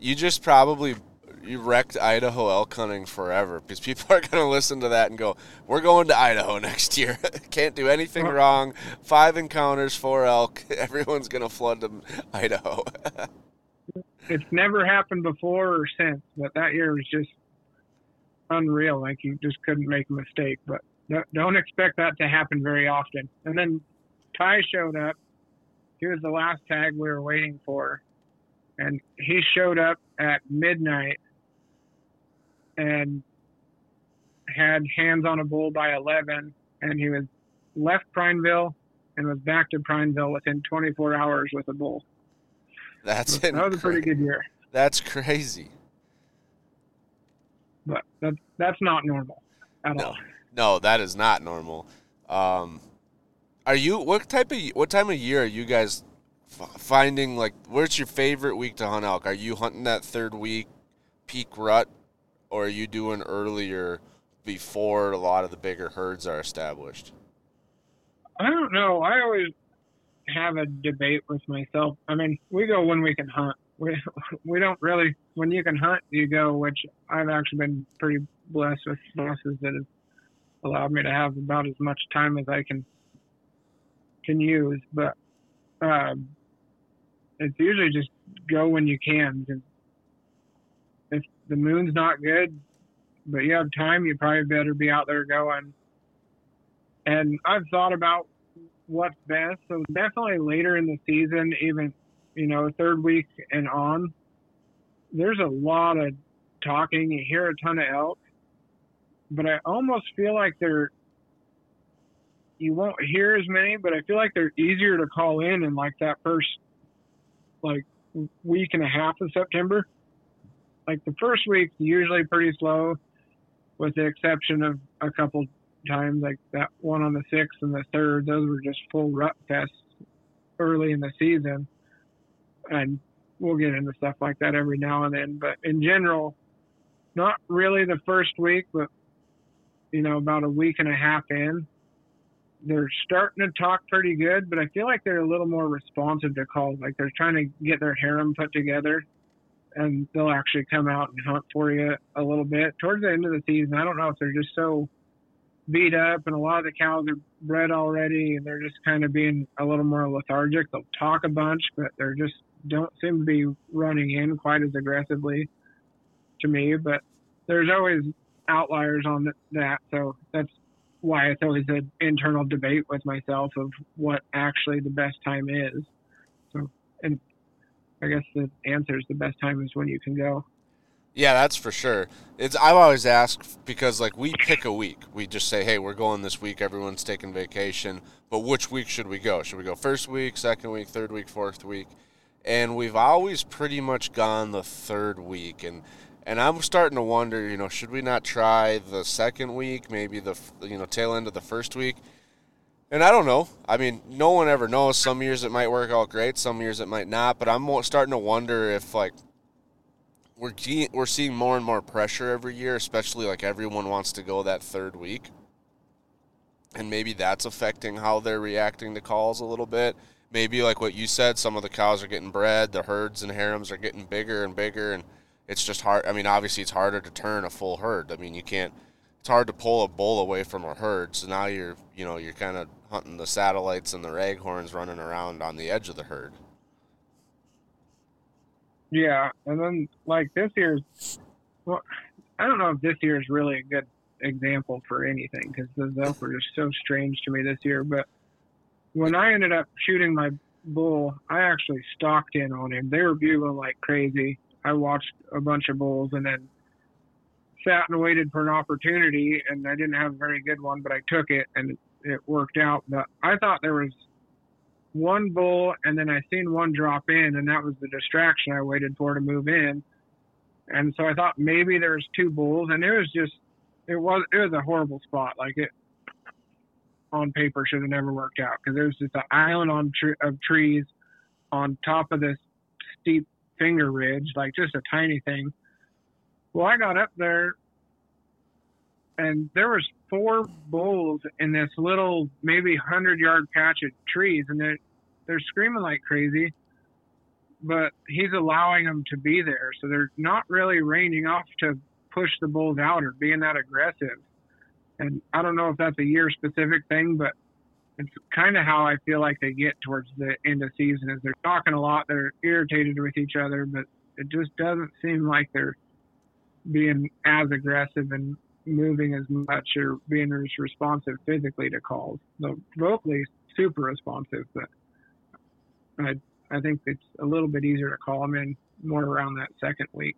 You just probably you wrecked Idaho elk hunting forever because people are going to listen to that and go, "We're going to Idaho next year. Can't do anything wrong. Five encounters, four elk. Everyone's going to flood to Idaho." it's never happened before or since, but that year was just unreal. Like you just couldn't make a mistake. But don't- don't expect that to happen very often. And then Ty showed up. He was the last tag we were waiting for, and he showed up at midnight and had hands on a bull by 11, and he was left Prineville and was back to Prineville within 24 hours with a bull. That's That was a pretty good year. That's crazy. but that, that's not normal at No, all. no, that is not normal. Um, are you what type of what time of year are you guys finding like where's your favorite week to hunt elk? Are you hunting that third week peak rut, or are you doing earlier before a lot of the bigger herds are established? I don't know. I always have a debate with myself. I mean, we go when we can hunt. We we don't really when you can hunt, you go. Which I've actually been pretty blessed with bosses that have allowed me to have about as much time as I can can use. But um, it's usually just go when you can. If the moon's not good, but you have time, you probably better be out there going. And I've thought about what's best. So definitely later in the season, even you know third week and on, there's a lot of talking. You hear a ton of elk, but I almost feel like they're you won't hear as many, but I feel like they're easier to call in in like that first like week and a half of September. Like the first week's usually pretty slow, with the exception of a couple times, like that one on the sixth and the third. Those were just full rut fests early in the season, and we'll get into stuff like that every now and then. But in general, not really the first week, but you know, about a week and a half in, they're starting to talk pretty good. But I feel like they're a little more responsive to calls. Like they're trying to get their harem put together, and they'll actually come out and hunt for you a little bit towards the end of the season. I don't know if they're just so beat up, and a lot of the cows are bred already, and they're just kind of being a little more lethargic. They'll talk a bunch, but they're just don't seem to be running in quite as aggressively to me. But there's always outliers on that, so that's why it's always an internal debate with myself of what actually the best time is. So, and I guess the answer is the best time is when you can go. Yeah, that's for sure. It's I've always asked because like we pick a week. We just say, "Hey, we're going this week. Everyone's taking vacation, but which week should we go? Should we go first week, second week, third week, fourth week?" And we've always pretty much gone the third week and and I'm starting to wonder, you know, should we not try the second week, maybe the you know tail end of the first week? And I don't know. I mean, no one ever knows. Some years it might work out great. Some years it might not. But I'm starting to wonder if like we're we're seeing more and more pressure every year, especially like everyone wants to go that third week, and maybe that's affecting how they're reacting to calls a little bit. Maybe like what you said, some of the cows are getting bred, the herds and harems are getting bigger and bigger, and it's just hard. I mean, obviously it's harder to turn a full herd. I mean, you can't. It's hard to pull a bull away from a herd. So now you're, you know, you're kind of hunting the satellites and the raghorns running around on the edge of the herd. Yeah, and then like this year's, well, I don't know if this year is really a good example for anything because the elk were just so strange to me this year. But when I ended up shooting my bull, I actually stalked in on him. They were bugling like crazy. I watched a bunch of bulls and then sat and waited for an opportunity, and I didn't have a very good one, but I took it and it worked out. But I thought there was one bull, and then I seen one drop in, and that was the distraction I waited for to move in. And so I thought maybe there was two bulls, and it was just it was it was a horrible spot. Like it on paper should have never worked out because there was just an island on tr- of trees on top of this steep finger ridge, like just a tiny thing. Well, I got up there and there was four bulls in this little maybe 100 yard patch of trees and they're they're screaming like crazy but he's allowing them to be there so they're not really ranging off to push the bulls out or being that aggressive and i don't know if that's a year specific thing but it's kind of how i feel like they get towards the end of season is they're talking a lot they're irritated with each other but it just doesn't seem like they're being as aggressive and moving as much or being as responsive physically to calls. So vocally super responsive, but I I think it's a little bit easier to call them in more around that second week.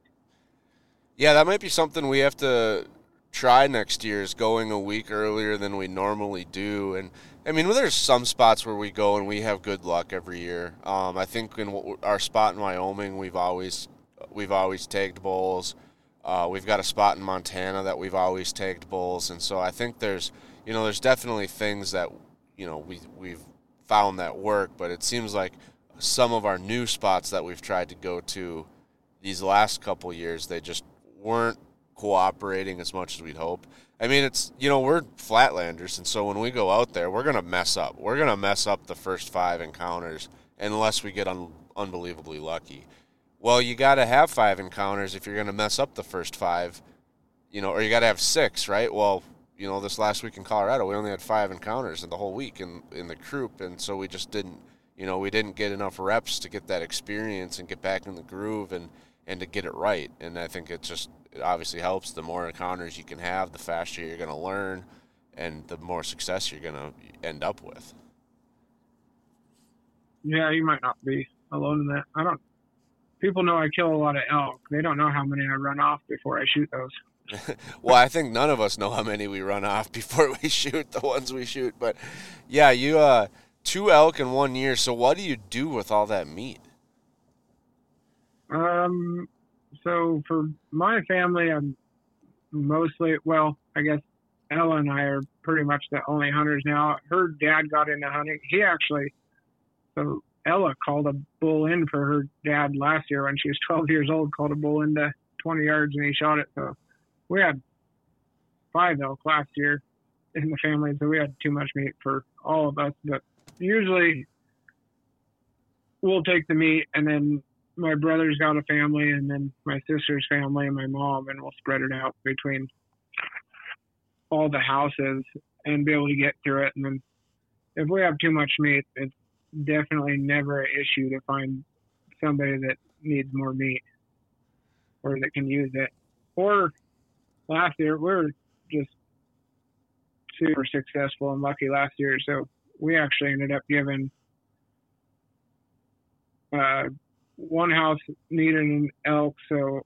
Yeah, that might be something we have to try next year is going a week earlier than we normally do. And I mean, there's some spots where we go and we have good luck every year. Um, I think in our spot in Wyoming, we've always we've always tagged bulls. Uh, we've got a spot in Montana that we've always tagged bulls, and so I think there's, you know, there's definitely things that, you know, we we've found that work, but it seems like some of our new spots that we've tried to go to these last couple years, they just weren't cooperating as much as we'd hope. I mean, it's you know we're flatlanders, and so when we go out there, we're gonna mess up. We're gonna mess up the first five encounters unless we get un- unbelievably lucky. Well, you got to have five encounters if you're going to mess up the first five, you know, or you got to have six, right? Well, you know, this last week in Colorado, we only had five encounters in the whole week in in the group, and so we just didn't, you know, we didn't get enough reps to get that experience and get back in the groove and and to get it right. And I think it just it obviously helps. The more encounters you can have, the faster you're going to learn, and the more success you're going to end up with. Yeah, you might not be alone in that. I don't people know I kill a lot of elk. They don't know how many I run off before I shoot those. well, I think none of us know how many we run off before we shoot the ones we shoot. But yeah, you uh two elk in one year. So what do you do with all that meat? Um so for my family I'm mostly well, I guess Ella and I are pretty much the only hunters now. Her dad got into hunting. He actually so Ella called a bull in for her dad last year when she was 12 years old. Called a bull into 20 yards and he shot it. So we had five elk last year in the family, so we had too much meat for all of us. But usually we'll take the meat and then my brother's got a family and then my sister's family and my mom and we'll spread it out between all the houses and be able to get through it and then if we have too much meat it's definitely never an issue to find somebody that needs more meat or that can use it. Or last year, we were just super successful and lucky last year. So we actually ended up giving uh, one house needed an elk. So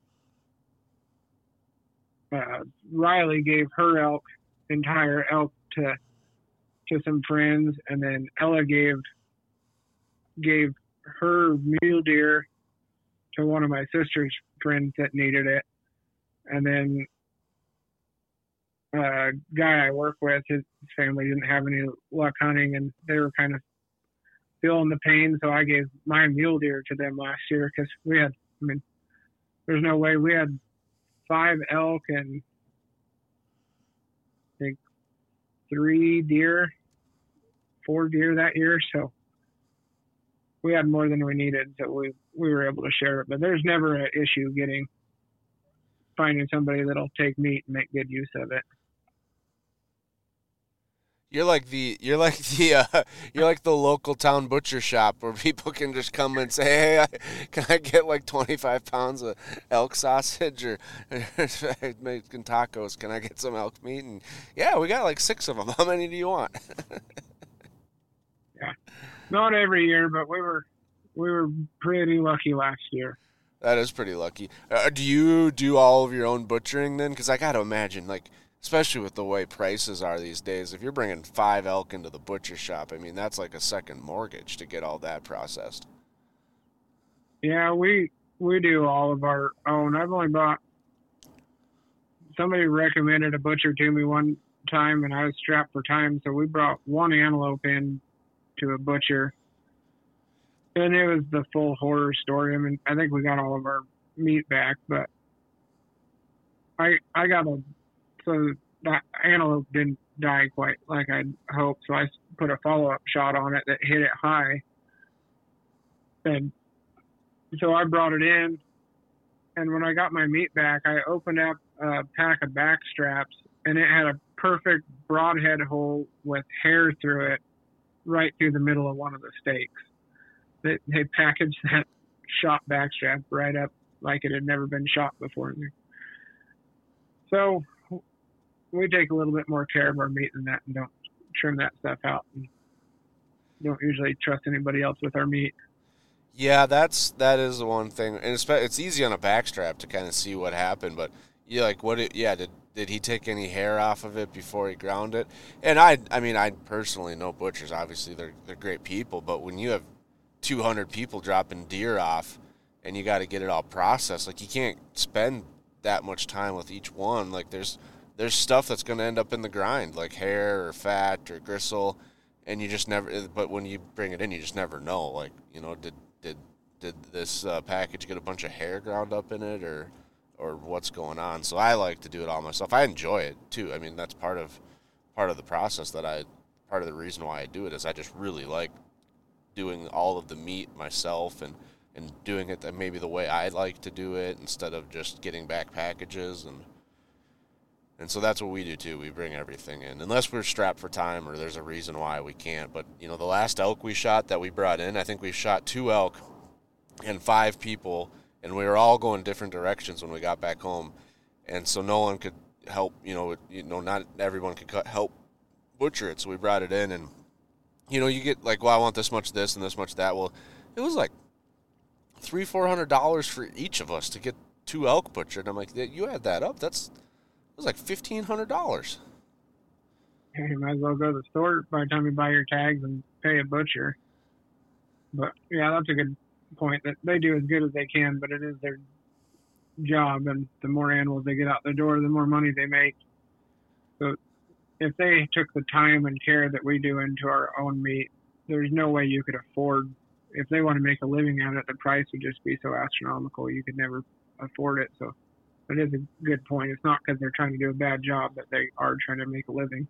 uh, Riley gave her elk, entire elk to to some friends, and then Ella gave gave her mule deer to one of my sister's friends that needed it, and then uh, guy I work with, his family didn't have any luck hunting, and they were kind of feeling the pain. So I gave my mule deer to them last year because we had, I mean, there's no way we had five elk and I think three deer, four deer that year. So we had more than we needed, so we we were able to share it. But there's never an issue getting finding somebody that'll take meat and make good use of it. You're like the you're like the uh, you're like the local town butcher shop where people can just come and say, "Hey, I, can I get like 25 pounds of elk sausage or, or making tacos? Can I get some elk meat?" And yeah, we got like six of them. How many do you want? yeah, not every year, but we were we were pretty lucky last year. That is pretty lucky. Uh, do you do all of your own butchering then? Because I got to imagine, like, especially with the way prices are these days, if you're bringing five elk into the butcher shop, I mean, that's like a second mortgage to get all that processed. Yeah, we we do all of our own. I've only bought. Somebody recommended a butcher to me one time, and I was strapped for time, so we brought one antelope in to a butcher and it was the full horror story. I mean, I think we got all of our meat back, but I I got a so that antelope didn't die quite like I'd hoped, so I put a follow up shot on it that hit it high, and so I brought it in. And when I got my meat back, I opened up a pack of back straps, and it had a perfect broadhead hole with hair through it, right through the middle of one of the steaks they, they packaged that shot backstrap right up like it had never been shot before. So we take a little bit more care of our meat than that and don't trim that stuff out. And don't usually trust anybody else with our meat. Yeah, that's that is the one thing, and it's it's easy on a backstrap to kind of see what happened. But you like what? It, yeah, did did he take any hair off of it before he ground it? And I, I mean, I personally know butchers. Obviously, they're they're great people, but when you have 200 people dropping deer off and you got to get it all processed like you can't spend that much time with each one like there's there's stuff that's going to end up in the grind like hair or fat or gristle and you just never but when you bring it in you just never know like you know did did did this uh, package get a bunch of hair ground up in it or or what's going on? So i like to do it all myself. I enjoy it too. I mean that's part of part of the process that i part of the reason why i do it is i just really like doing all of the meat myself and and doing it maybe the way I like to do it instead of just getting back packages and and so that's what we do too. We bring everything in unless we're strapped for time or there's a reason why we can't. But you know, the last elk we shot that we brought in, I think we shot two elk and five people and we were all going different directions when we got back home. And so no one could help, you know, you know not everyone could cut, help butcher it. So we brought it in and you know, you get like, well, I want this much this and this much that. Well, it was like three, four hundred dollars for each of us to get two elk butchered. I'm like, you add that up, that's it was like fifteen hundred dollars. Hey, you might as well go to the store by the time you buy your tags and pay a butcher. But yeah, that's a good point. That they do as good as they can, but it is their job, and the more animals they get out the door, the more money they make. So if they took the time and care that we do into our own meat, there's no way you could afford. If they want to make a living out of it, the price would just be so astronomical you could never afford it. So that is a good point. It's not because they're trying to do a bad job that they are trying to make a living.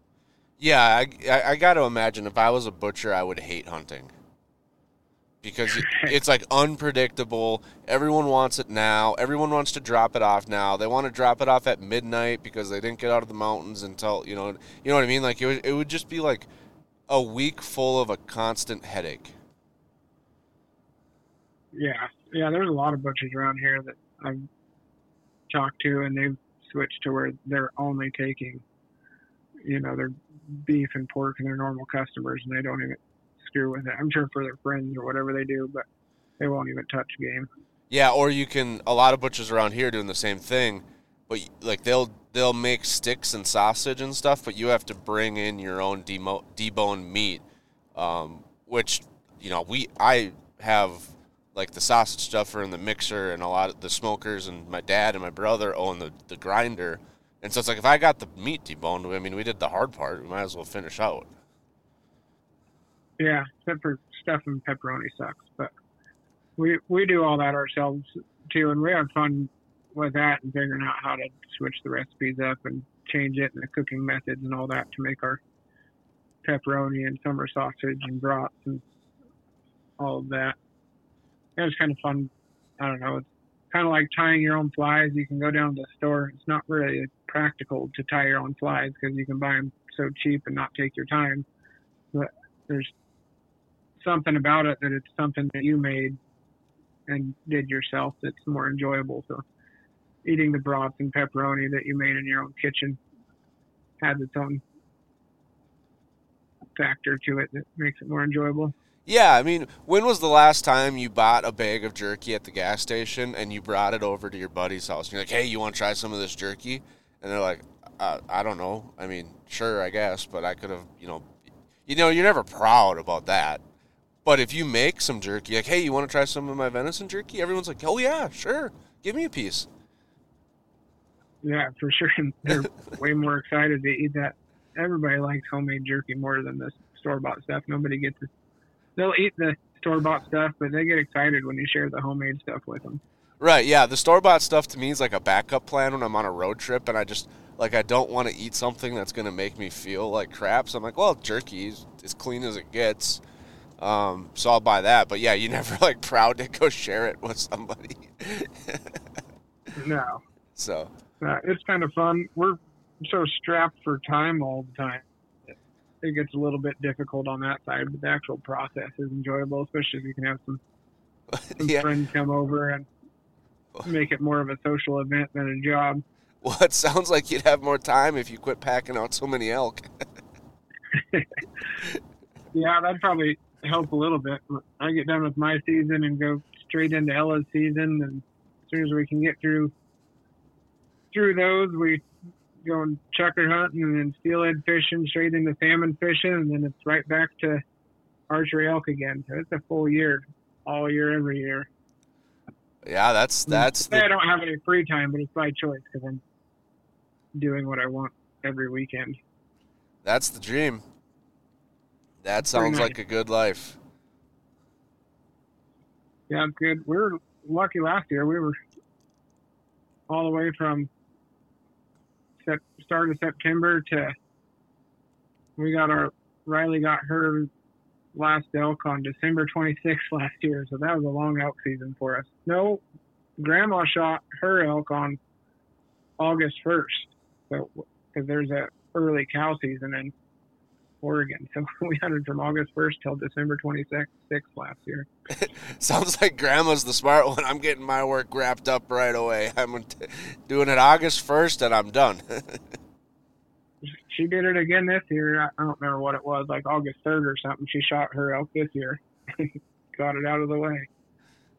Yeah, I, I, I got to imagine if I was a butcher, I would hate hunting because it's like unpredictable. Everyone wants it now. Everyone wants to drop it off now. They want to drop it off at midnight because they didn't get out of the mountains until you know you know what I mean. Like it would, it would just be like a week full of a constant headache. Yeah, yeah. There's a lot of butchers around here that I've talked to, and they've switched to where they're only taking, you know, their beef and pork and their normal customers, and they don't even screw with it. I'm sure for their friends or whatever they do, but they won't even touch game. Yeah, or you can. A lot of butchers around here doing the same thing, but like they'll they'll make sticks and sausage and stuff, but you have to bring in your own demo, deboned meat, um, which you know we I have like the sausage stuffer and the mixer and a lot of the smokers and my dad and my brother own the the grinder And so it's like if I got the meat deboned, I mean, we did the hard part. We might as well finish out. Yeah, except for stuff and pepperoni sucks, but we we do all that ourselves too, and we have fun with that and figuring out how to switch the recipes up and change it and the cooking methods and all that to make our pepperoni and summer sausage and brats and all of that. It was kind of fun. I don't know. It's kind of like tying your own flies. You can go down to the store. It's not really practical to tie your own flies because you can buy them so cheap and not take your time. But there's something about it that it's something that you made and did yourself that's more enjoyable. So eating the broths and pepperoni that you made in your own kitchen has its own factor to it that makes it more enjoyable. Yeah, I mean, when was the last time you bought a bag of jerky at the gas station and you brought it over to your buddy's house? And you're like, hey, you want to try some of this jerky? And they're like, uh, I don't know. I mean, sure, I guess, but I could have, you know, you know, you're never proud about that. But if you make some jerky, like, hey, you want to try some of my venison jerky? Everyone's like, oh yeah, sure, give me a piece. Yeah, for sure. They're way more excited to eat that. Everybody likes homemade jerky more than the store bought stuff. Nobody gets it. They'll eat the store bought stuff, but they get excited when you share the homemade stuff with them. Right, yeah. The store bought stuff to me is like a backup plan when I'm on a road trip and I just like I don't want to eat something that's gonna make me feel like crap. So I'm like, well, jerky is as clean as it gets. Um, so I'll buy that. But yeah, you never like proud to go share it with somebody. no. So uh, it's kind of fun. We're so strapped for time all the time. It gets a little bit difficult on that side, but the actual process is enjoyable, especially if you can have some, some yeah. friends come over and make it more of a social event than a job. Well, it sounds like you'd have more time if you quit packing out so many elk. yeah, that'd probably help a little bit. I get done with my season and go straight into Ella's season, and as soon as we can get through through those, we go and chukar hunting and then steelhead fishing, straight into salmon fishing, and then it's right back to archery elk again. So it's a full year, all year, every year. Yeah, that's that's. The... I don't have any free time, but it's by choice because I'm doing what I want every weekend. That's the dream. That sounds like a good life. Yeah, it's good. We were lucky last year. We were all the way from start of September to we got our Riley got her last elk on December 26th last year, so that was a long elk season for us. No, Grandma shot her elk on August 1st, so because there's a early cow season in Oregon, so we hunted from August 1st till December 26th last year. Sounds like Grandma's the smart one. I'm getting my work wrapped up right away. I'm doing it August 1st, and I'm done. she did it again this year. I don't remember what it was, like August 3rd or something. She shot her elk this year. Got it out of the way.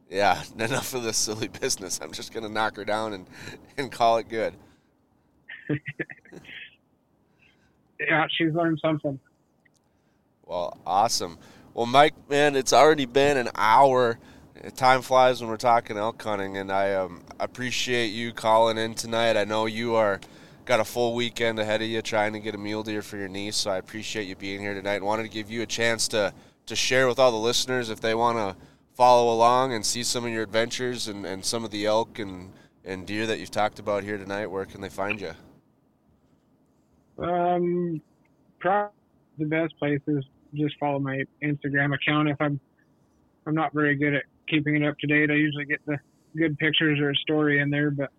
Yeah, enough of this silly business. I'm just gonna knock her down and and call it good. yeah, she's learned something. Well, awesome. Well, Mike, man, it's already been an hour. Time flies when we're talking elk hunting, and I um, appreciate you calling in tonight. I know you are got a full weekend ahead of you trying to get a mule deer for your niece. So I appreciate you being here tonight. Wanted to give you a chance to to share with all the listeners if they want to follow along and see some of your adventures and, and some of the elk and, and deer that you've talked about here tonight. Where can they find you? Um, probably the best place is just follow my Instagram account. If I'm I'm not very good at keeping it up to date, I usually get the good pictures or a story in there, but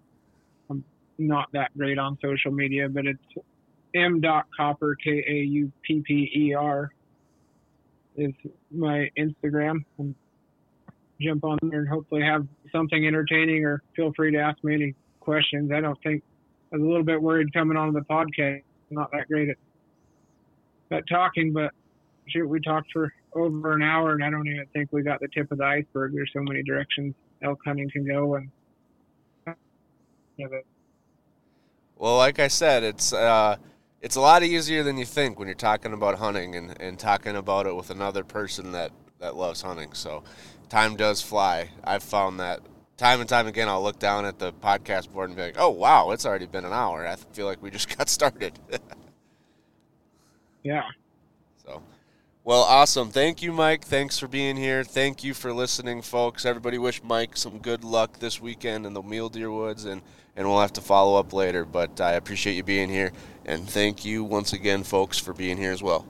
I'm not that great on social media, but it's m dot Kaupper k a u p p e r is my Instagram. And jump on there and hopefully have something entertaining, or feel free to ask me any questions. I don't think I was a little bit worried coming on the podcast. I'm not that great at at talking, but shoot, we talked for over an hour, and I don't even think we got the tip of the iceberg. There's so many directions elk hunting can go, and yeah, well, like I said, it's uh, it's a lot easier than you think when you're talking about hunting and, and talking about it with another person that, that loves hunting. So time does fly. I've found that time and time again, I'll look down at the podcast board and be like, "Oh wow, it's already been an hour." I feel like we just got started. Yeah. Well, awesome. Thank you, Mike. Thanks for being here. Thank you for listening, folks. Everybody wish Mike some good luck this weekend in the Mule Deer Woods, and, and we'll have to follow up later. But I appreciate you being here, and thank you once again, folks, for being here as well.